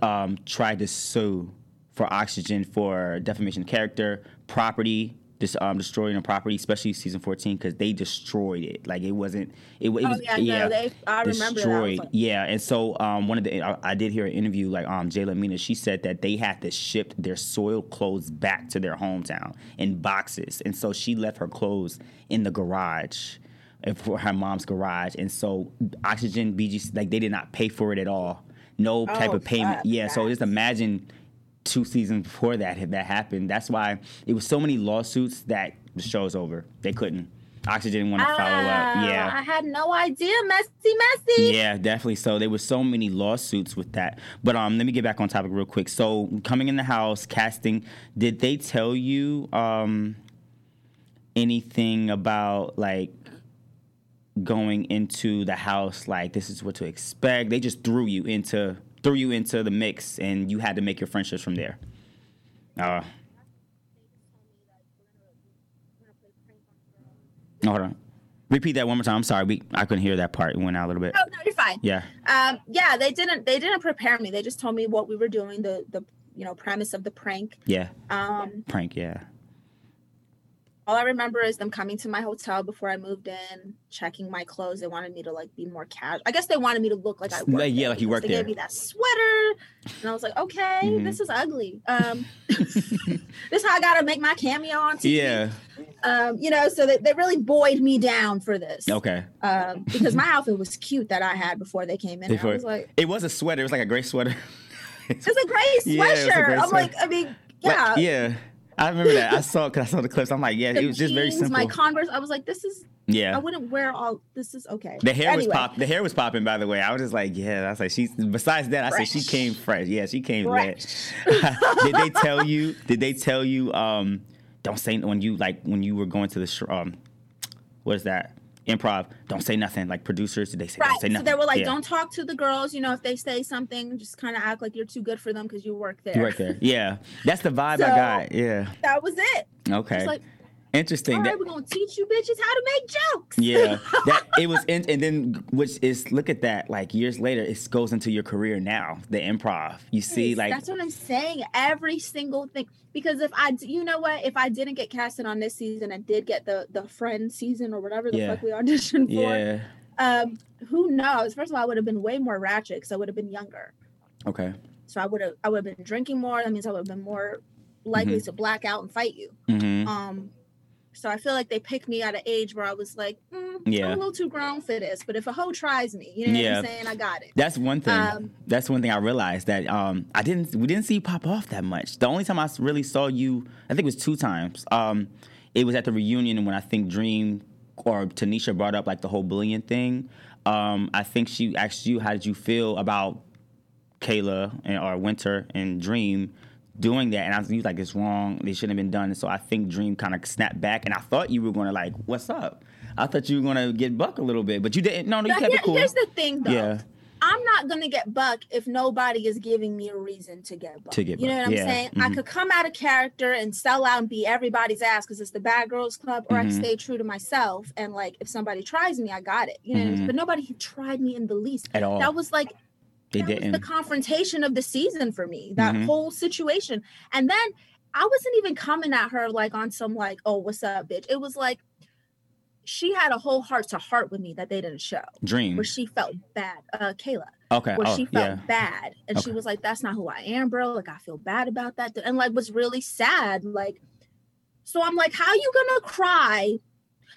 um, tried to sue for Oxygen for defamation of character, property, this um destroying a property, especially season fourteen, because they destroyed it. Like it wasn't. It, it oh, was yeah, yeah no, they, I destroyed. Like, yeah, and so um one of the I, I, did hear an interview like um Jayla Mina. She said that they had to ship their soiled clothes back to their hometown in boxes, and so she left her clothes in the garage uh, for her mom's garage, and so Oxygen BG like they did not pay for it at all. No type oh, of payment. Yeah, so just imagine two seasons before that that happened. That's why it was so many lawsuits that the show's over. They couldn't. Oxygen didn't want to follow up. Ah, yeah. I had no idea. Messy, messy. Yeah, definitely. So there was so many lawsuits with that. But um, let me get back on topic real quick. So coming in the house, casting, did they tell you um anything about like going into the house like this is what to expect? They just threw you into threw you into the mix, and you had to make your friendships from there. Uh, hold on. Repeat that one more time. I'm sorry, we I couldn't hear that part. It went out a little bit. Oh no, you're fine. Yeah. Um. Yeah, they didn't. They didn't prepare me. They just told me what we were doing. The the you know premise of the prank. Yeah. Um. Prank. Yeah all I remember is them coming to my hotel before I moved in, checking my clothes. They wanted me to like be more casual. I guess they wanted me to look like I worked. Yeah, like you worked they there. They gave me that sweater, and I was like, okay, mm-hmm. this is ugly. Um, this is how I got to make my cameo on TV. Yeah. Um, you know, so they, they really buoyed me down for this. Okay. Um, because my outfit was cute that I had before they came in. Before, I was like, it was a sweater. It was like a gray sweater. it's a gray sweatshirt. Yeah, a gray I'm like, I mean, yeah. Like, yeah. I remember that. I saw because I saw the clips. I'm like, yeah, the it was just very simple. My Converse. I was like, this is. Yeah. I wouldn't wear all. This is okay. The hair anyway. was pop. The hair was popping. By the way, I was just like, yeah. I was like, she's. Besides that, fresh. I said she came fresh. Yeah, she came fresh. did they tell you? Did they tell you? Um, don't say when you like when you were going to the um, what is that? Improv, don't say nothing. Like producers, they say, right. don't say nothing. So they were like, yeah. don't talk to the girls. You know, if they say something, just kind of act like you're too good for them because you work there. You work there. Yeah, that's the vibe so, I got. Yeah, that was it. Okay. like, Interesting. All right, that, we're gonna teach you bitches how to make jokes. Yeah, that it was, in, and then which is look at that. Like years later, it goes into your career now. The improv, you see, like that's what I'm saying. Every single thing. Because if I, you know what, if I didn't get casted on this season and did get the the friend season or whatever the yeah. fuck we auditioned for, yeah. um, who knows? First of all, I would have been way more ratchet because I would have been younger. Okay. So I would have I would have been drinking more. That means I would have been more likely mm-hmm. to black out and fight you. Mm-hmm. Um, so I feel like they picked me at an age where I was like, mm, yeah, I'm a little too grown for this. But if a hoe tries me, you know yeah. what I'm saying? I got it. That's one thing. Um, That's one thing I realized that um, I didn't. We didn't see you pop off that much. The only time I really saw you, I think it was two times. Um, it was at the reunion when I think Dream or Tanisha brought up like the whole bullying thing. Um, I think she asked you, how did you feel about Kayla and, or Winter and Dream? Doing that, and I was, was like, "It's wrong. They shouldn't have been done." And so I think Dream kind of snapped back, and I thought you were going to like, "What's up?" I thought you were going to get buck a little bit, but you didn't. No, no, you kept here, it cool. Here's the thing, though. Yeah. I'm not gonna get buck if nobody is giving me a reason to get buck. To get you know buck, what I'm yeah, saying? I mhm. could come out of character and sell out and be everybody's ass because it's the bad girls club, or I Mhm. can stay true to myself and like if somebody tries me, I got it. You know, what I'm saying? Mhm. but nobody tried me in the least. At all. That was like they that was didn't. the confrontation of the season for me. That Mhm. whole situation, and then I wasn't even coming at her like on some like, oh, what's up, bitch. It was like she had a whole heart to heart with me that they didn't show, Dream. where she felt bad. Uh, Kayla Okay. where oh, she felt yeah. bad and she was like that's not who i am bro like i feel bad about that and like was really sad like so i'm like how you gonna cry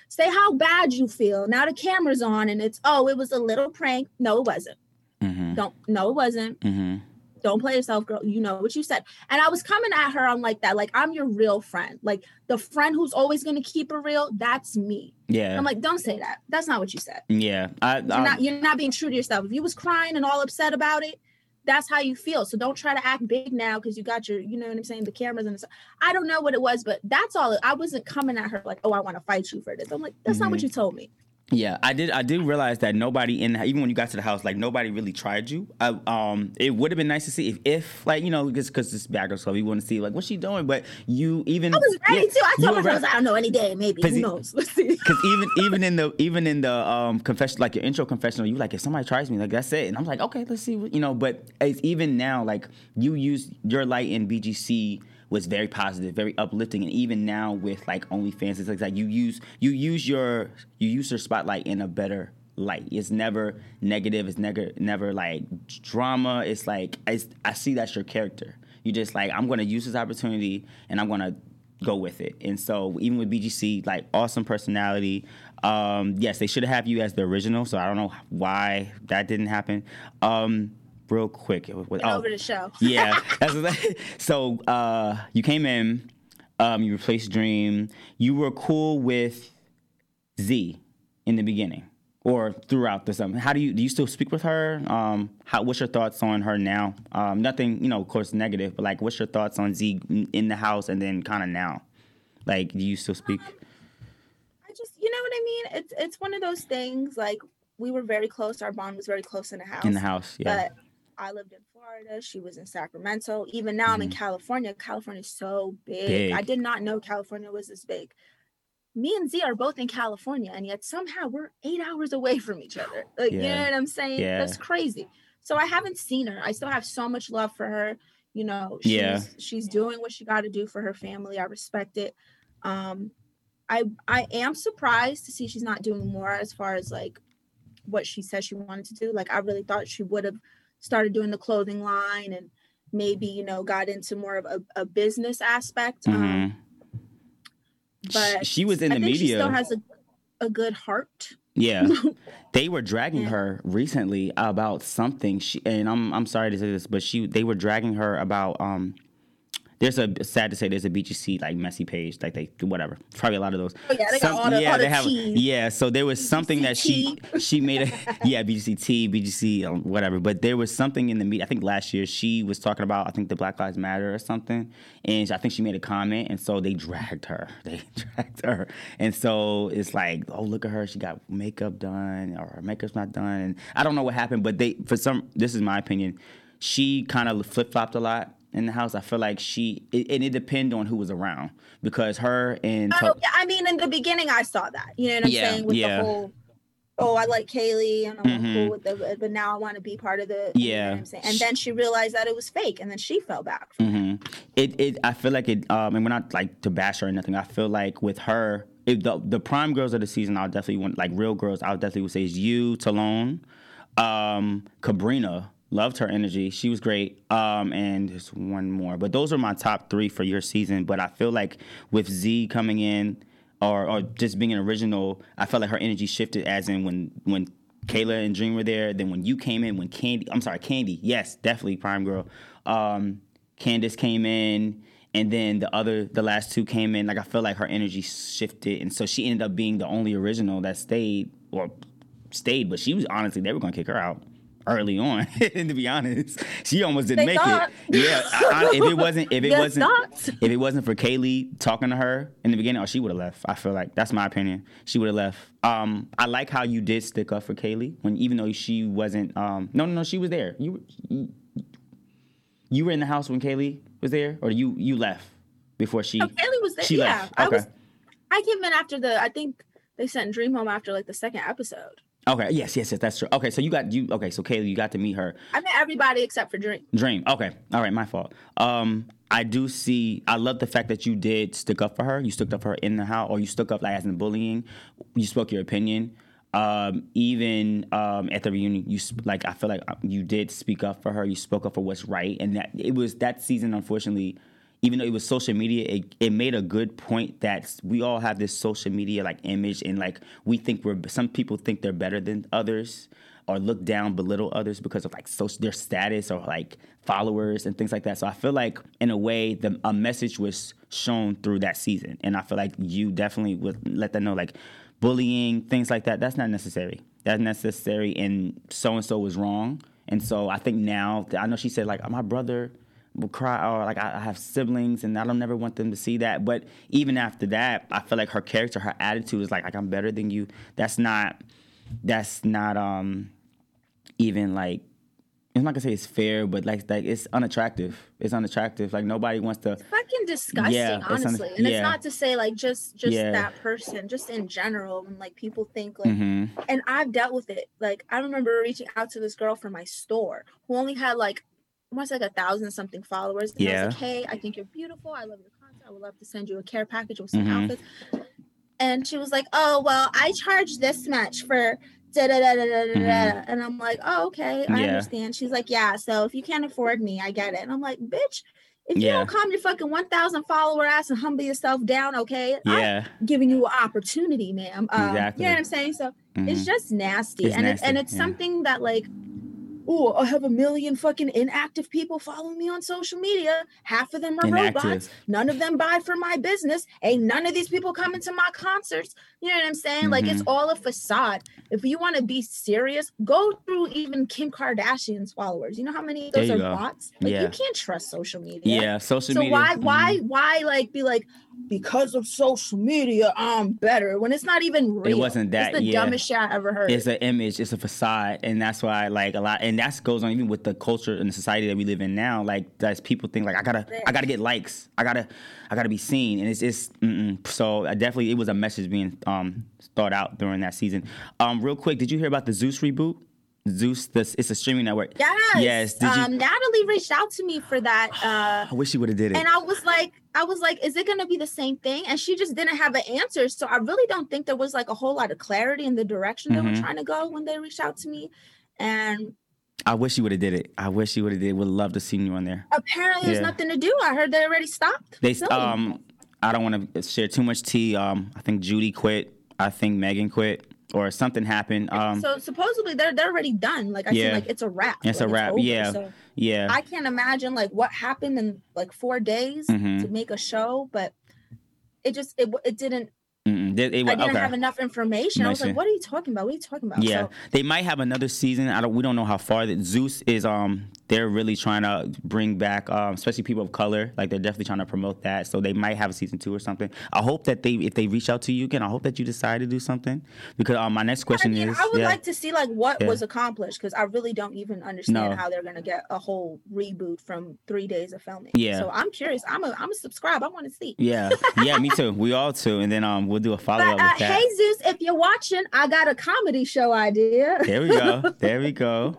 say how bad you feel now the camera's on and it's oh it was a little prank no it wasn't Mm-hmm. don't no it wasn't Mm-hmm. don't play yourself girl you know what you said and i was coming at her on like that like i'm your real friend like the friend who's always gonna keep it real that's me Yeah. i'm like don't say that that's not what you said yeah. I, you're I, not you're not being true to yourself. If you was crying and all upset about it, that's how you feel. So don't try to act big now because you got your, you know what I'm saying, the cameras and stuff. I don't know what it was, but that's all. I wasn't coming at her like, oh, I want to fight you for this. I'm like, that's not what Mhm. you told me. Yeah, I did. I did realize that nobody in even when you got to the house, like nobody really tried you. I, um, it would have been nice to see if, if like you know, just because this girl club, you want to see like what's she doing. But you even I was ready yeah, to. I told myself. I don't know, any day, maybe. Who knows? Let's see. Cause even even in the even in the um confession like your intro confessional, you like if somebody tries me, like that's it. And I'm like, okay, let's see what you know. But it's even now, like you use your light in BGC was very positive, very uplifting, and even now with like OnlyFans, it's like that you use you use your you use your spotlight in a better light. It's never negative. It's never never like drama. It's like it's, I see that's your character. You just like I'm gonna use this opportunity and I'm gonna go with it. And so even with BGC, like awesome personality. Um, yes, they should have you as the original. So I don't know why that didn't happen. Um, real quick, oh, over the show. yeah. So uh, you came in, um, you replaced Dream. You were cool with Z in the beginning or throughout the summer. How do you do? You still speak with her? Um, how? What's your thoughts on her now? Um, nothing, you know, of course, negative, but like, what's your thoughts on Z in- in the house and then kind of now? Like, do you still speak? I just, you know what I mean? It's it's one of those things. Like we were very close. Our bond was very close in the house. In the house, yeah. But I lived in Florida. She was in Sacramento. Even now, I'm in California. California is so big. Mm-hmm. Big. I did not know California was this big. Me and Z are both in California, and yet somehow we're eight hours away from each other. Like, you know what I'm saying? Yeah. That's crazy. So I haven't seen her. I still have so much love for her. You know, she's, Yeah. she's doing what she got to do for her family. I respect it. Um, I I am surprised to see she's not doing more as far as like what she said she wanted to do. Like I really thought she would have started doing the clothing line and maybe you know got into more of a, a business aspect. Um, Mhm. but she was in I the think she media. still has a a good heart. Yeah, they were dragging Yeah. her recently about something. She and I'm I'm sorry to say this, but she they were dragging her about um. There's a sad to say there's a BGC like messy page like they whatever. Probably a lot of those. Oh, yeah, they got all the- yeah all the they have yeah so there was something that she she made a yeah BGCT BGC um, whatever. But there was something in the meet. I think last year she was talking about I think the Black Lives Matter or something. And I think she made a comment and so they dragged her. They dragged her. And so it's like oh look at her. She got makeup done or her makeup's not done. And I don't know what happened but they for some this is my opinion she kind of flip flopped a lot in the house I feel like she it, and it depended on who was around because her and Oh, yeah, I mean, in the beginning, I saw that. You know what I'm Yeah, saying with yeah. the whole. Oh, I like Kaylee, and I'm Mhm. cool with the, but now I want to be part of the. you know Yeah. what I'm saying? And then she realized that it was fake, and then she fell back. From hmm It, it, I feel like it, um, and we're not like to bash her or nothing. I feel like with her, if the the prime girls of the season, I'll definitely want like real girls. I'll definitely would say is you, Talone, um, Cabrina. Loved her energy. She was great. Um, and there's one more, but those are my top three for your season. But I feel like with Z coming in, or or just being an original, I felt like her energy shifted. As in when when Kayla and Dream were there. Then when you came in, when Candy, I'm sorry, Candy, yes, definitely Prime Girl. Um, Candace came in, and then the other, the last two came in. Like I feel like her energy shifted, and so she ended up being the only original that stayed or stayed. But she was honestly, they were gonna kick her out. Early on. and to be honest, she almost didn't They make it. Yeah, I, I, if it wasn't, if it wasn't, not. if it wasn't for Kaylee talking to her in the beginning, oh, she would have left. I feel like that's my opinion. She would have left. Um, I like how you did stick up for Kaylee when even though she wasn't. Um, no, no, no, she was there. You, you, you were in the house when Kaylee was there, or you you left before she. Oh, Kaylee was there. She yeah, left. I Okay. was. I came in after the. I think they sent Dream home after like the second episode. Okay. Yes. Yes. Yes. That's true. Okay. So you got you. Okay. So Kaylee, you got to meet her. I met everybody except for Dream. Dream. Okay. All right. My fault. Um, I do see. I love the fact that you did stick up for her. You stuck up for her in the house, or you stuck up like as in bullying. You spoke your opinion. Um, even um, at the reunion, you sp- like. I feel like uh, you did speak up for her. You spoke up for what's right, and that it was that season. Unfortunately, even though it was social media, it, it made a good point that we all have this social media like image, and like we think we're. Some people think they're better than others or look down, belittle others because of like social, their status or like followers and things like that. So I feel like in a way, the a message was shown through that season, and I feel like you definitely would let them know like bullying, things like that. That's not necessary. That's necessary, and so and so was wrong. And so I think now I know she said like my brother will cry or like I I have siblings and I don't never want them to see that. But even after that, I feel like her character, her attitude is like like I'm better than you. That's not that's not um even like I'm not gonna say it's fair, but like like it's unattractive. It's unattractive. Like nobody wants to. Fucking disgusting, Yeah, it's un- honestly. and yeah. it's not to say like just just Yeah. that person, just in general. When like people think like, hmm and I've dealt with it. Like I remember reaching out to this girl from my store who only had like almost like a thousand something followers. And I Yeah. was like, hey, I think you're beautiful. I love your content. I would love to send you a care package with some Mhm. outfits. And she was like, oh well, I charge this much for. Da, da, da, da, da, da. Mhm. And I'm like, oh, okay, I Yeah. understand. She's like, yeah, so if you can't afford me, I get it. And I'm like, bitch, if you don't calm your fucking 1,000 follower ass and humble yourself down, okay? I'm Yeah. giving you an opportunity, ma'am. Um, Exactly. You know what I'm saying? So it's mhm. just nasty. It's and it's and it's yeah. something that like, oh, I have a million fucking inactive people following me on social media. Half of them are robots. None of them buy for my business. Ain't none of these people coming to my concerts. You know what I'm saying? Like it's Mm-hmm. all a facade. If you want to be serious, go through even Kim Kardashian's followers. You know how many of those are go. bots? Like Yeah. you can't trust social media. Yeah. Social So media. So why mhm. why why like be like because of social media I'm better when it's not even real. It wasn't that, It's the yeah. dumbest shit I ever heard. It's an image, it's a facade, and that's why like a lot, and that goes on even with the culture and the society that we live in now. Like, that's people think like I gotta, I gotta get likes, I gotta, I gotta be seen, and it's just mm-mm. so I definitely it was a message being um thought out during that season. Um, real quick, did you hear about the Zeus reboot? Zeus, this it's a streaming network. yes. Yes. Did you? um, Natalie reached out to me for that. Uh, I wish she would have did it. and I was like, I was like, is it gonna be the same thing? And she just didn't have an answer. So I really don't think there was like a whole lot of clarity in the direction they Mhm. were trying to go when they reached out to me. And I wish you would have did it. I wish you would have did. Would love to see you on there. apparently there's Yeah. nothing to do. I heard they already stopped. They filming. um, I don't want to share too much tea. Um, I think Judy quit. I think Megan quit, or something happened. Um, so supposedly they're they're already done. Like I Yeah. said, like it's a wrap. It's a like, wrap, over. yeah. So yeah. I can't imagine like what happened in like four days Mhm. to make a show, but it just it it didn't. Mm-mm. They- they I didn't okay. have enough information. I was like, what are you talking about? What are you talking about? Yeah, So, they might have another season. I don't. We don't know how far. That Zeus is. Um, they're really trying to bring back, um, especially people of color. Like they're definitely trying to promote that. So they might have a season two or something. I hope that they, if they reach out to you again, I hope that you decide to do something. Because um, my next I question mean, is, I would yeah, like to see like what Yeah. was accomplished because I really don't even understand No. how they're gonna get a whole reboot from three days of filming. Yeah. So I'm curious. I'm a I'm a subscribe. I want to see. yeah, yeah, me too. We all too, and then um, we'll do a follow up But uh, with that. hey Zeus, if you're watching, I got a comedy show idea. There we go. There we go.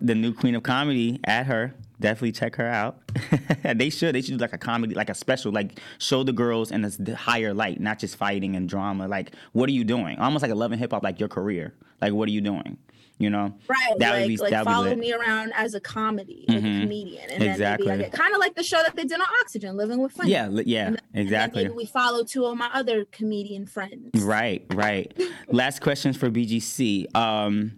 The new queen of comedy. At her. Definitely check her out. they should. They should do like a comedy, like a special, like show the girls in a higher light, not just fighting and drama. Like, what are you doing? Almost like a love and hip hop, like your career. Like, what are you doing? You know? Right, That would like, be- like that would be follow me around as a comedy, like Mhm. a comedian, and Exactly. then maybe I get kind of like the show that they did on Oxygen, Living with Funny. Yeah, yeah, And then exactly. maybe we follow two of my other comedian friends. Right, right. Last questions for BGC. Um,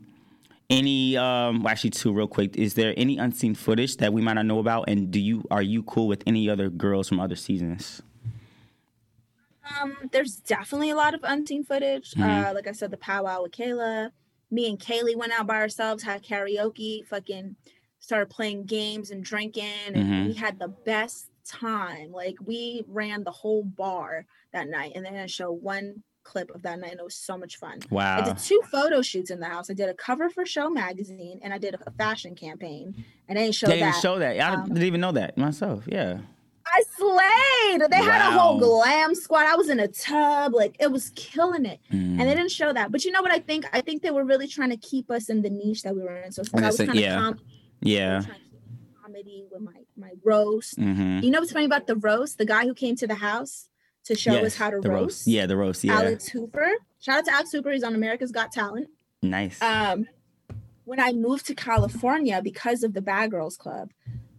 any, um, well, actually, two real quick. Is there any unseen footage that we might not know about? And do you are you cool with any other girls from other seasons? Um, there's definitely a lot of unseen footage. Mhm. Uh, like I said, the powwow with Kayla. Me and Kaylee went out by ourselves, had karaoke, fucking started playing games and drinking, and Mhm. we had the best time. Like we ran the whole bar that night, and then I show one clip of that night, and it was so much fun. Wow! I did two photo shoots in the house. I did a cover for Show magazine, and I did a fashion campaign. And I didn't show They didn't that. show that. I Um, didn't even know that myself. Yeah. I slayed. They had a whole glam squad. I was in a tub, like it was killing it. Mm. And they didn't show that. But you know what I think? I think they were really trying to keep us in the niche that we were in. So since I was kind of yeah. com- yeah. trying to keep comedy with my my roast. hmm You know what's funny about the roast? The guy who came to the house to show us how to the roast. Yeah, the roast. Yeah. Alex Hooper. Shout out to Alex Hooper. He's on America's Got Talent. nice. Um, when I moved to California because of the Bad Girls Club,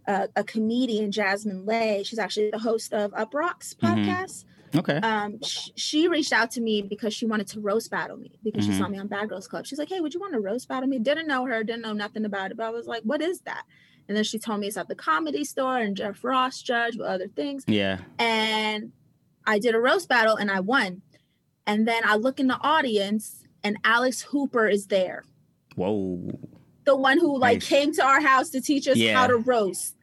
uh, a comedian, Jasmine Lay, she's actually the host of Up Rocks Mhm. podcast. okay. Um, sh- she reached out to me because she wanted to roast battle me because Mhm. she saw me on Bad Girls Club. She's like, "Hey, would you want to roast battle me?" Didn't know her, didn't know nothing about it, but I was like, "What is that?" And then she told me it's at the Comedy Store and Jeff Ross judge with other things yeah. and I did a roast battle and I won. And then I look in the audience and Alex Hooper is there. Whoa. The one who like Nice. came to our house to teach us Yeah. how to roast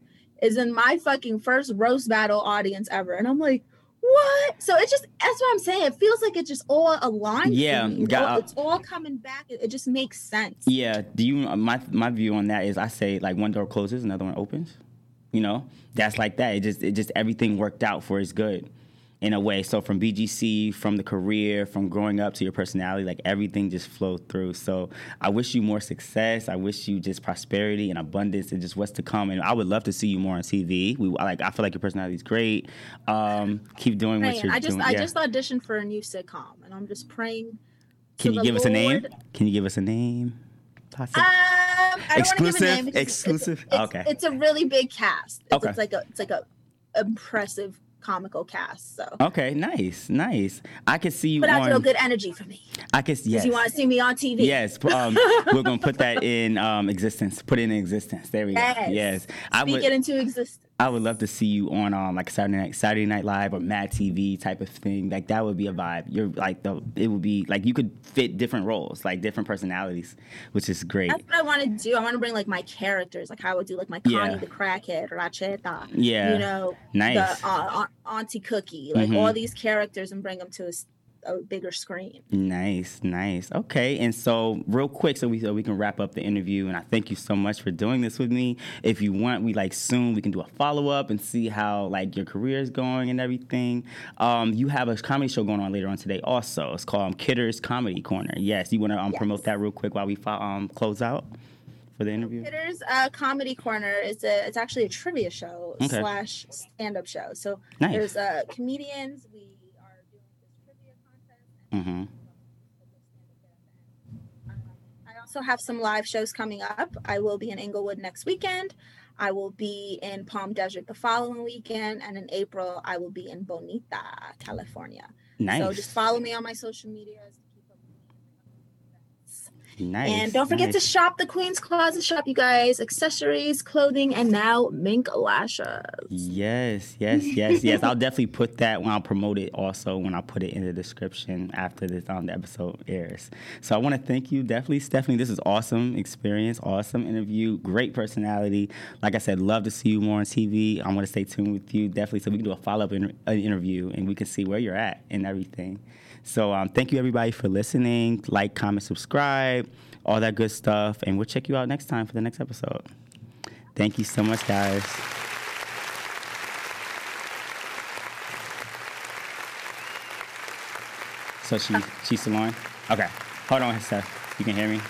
is in my fucking first roast battle audience ever. And I'm like, what? So it just that's what I'm saying. It feels like it just all aligns. Yeah, got- it's all coming back. It, it just makes sense. Yeah. Do you? My my view on that is I say like one door closes, another one opens. You know, that's like that. It just it just everything worked out for his good, in a way. So from BGC, from the career, from growing up to your personality, like everything just flowed through. So I wish you more success. I wish you just prosperity and abundance and just what's to come. And I would love to see you more on TV. We like I feel like your personality is great. Um, keep doing what you're I just doing. I Yeah. just auditioned for a new sitcom and I'm just praying. Can you give us a name? Can you give us a name? Um, I don't give a Exclusive? name Exclusive? It's, it's, Okay. It's a really big cast. It's, Okay. it's like a it's like a impressive comical cast. So Okay, nice, nice. I can see you put out on. real good energy for me. I can. Yes. you want to see me on TV. Yes, um, we're gonna put that in um, existence. Put it in existence. There we Yes. go. Yes, I Speak would. it into existence. I would love to see you on um, like Saturday Night Saturday Night Live or Mad TV type of thing. Like that would be a vibe. You're like the. It would be like you could fit different roles, like different personalities, which is great. That's what I want to do. I want to bring like my characters, like how I would do like my Connie Yeah. the crackhead, Racheta, Yeah. you know, Nice. the uh, Auntie Cookie, like Mhm. all these characters, and bring them to a, a bigger screen. Nice, nice. Okay, and so real quick, so we so we can wrap up the interview, and I thank you so much for doing this with me. If you want, we like soon we can do a follow up and see how like your career is going and everything. Um, you have a comedy show going on later on today, also. It's called um, Kidder's Comedy Corner. Yes, you want to um, promote that real quick while we um close out for the interview. Hitter's uh, Comedy Corner is a it's actually a trivia show Okay. slash stand up show. So Nice. there's uh, comedians. We are doing this trivia Mhm. Um, I also have some live shows coming up. I will be in Inglewood next weekend. I will be in Palm Desert the following weekend, and in April I will be in Bonita, California. Nice. So just follow me on my social medias. to keep up with events. Nice. And don't forget to shop the Queen's Closet Shop, you guys. Accessories, clothing, and now mink lashes. Yes, yes, yes, yes. I'll definitely put that when I'll promote it. Also, when I put it in the description after this um, the episode airs. So I want to thank you, definitely, Stephanie. This is awesome experience, awesome interview, great personality. Like I said, love to see you more on TV. I'm gonna stay tuned with you definitely, so we can do a follow up in, uh, interview and we can see where you're at and everything. So um, thank you everybody for listening. Like, comment, subscribe, all that good stuff, and we'll check you out next time for the next episode. Thank you so much, guys. So she she's Salon? Okay. Hold on, Steph. You can hear me?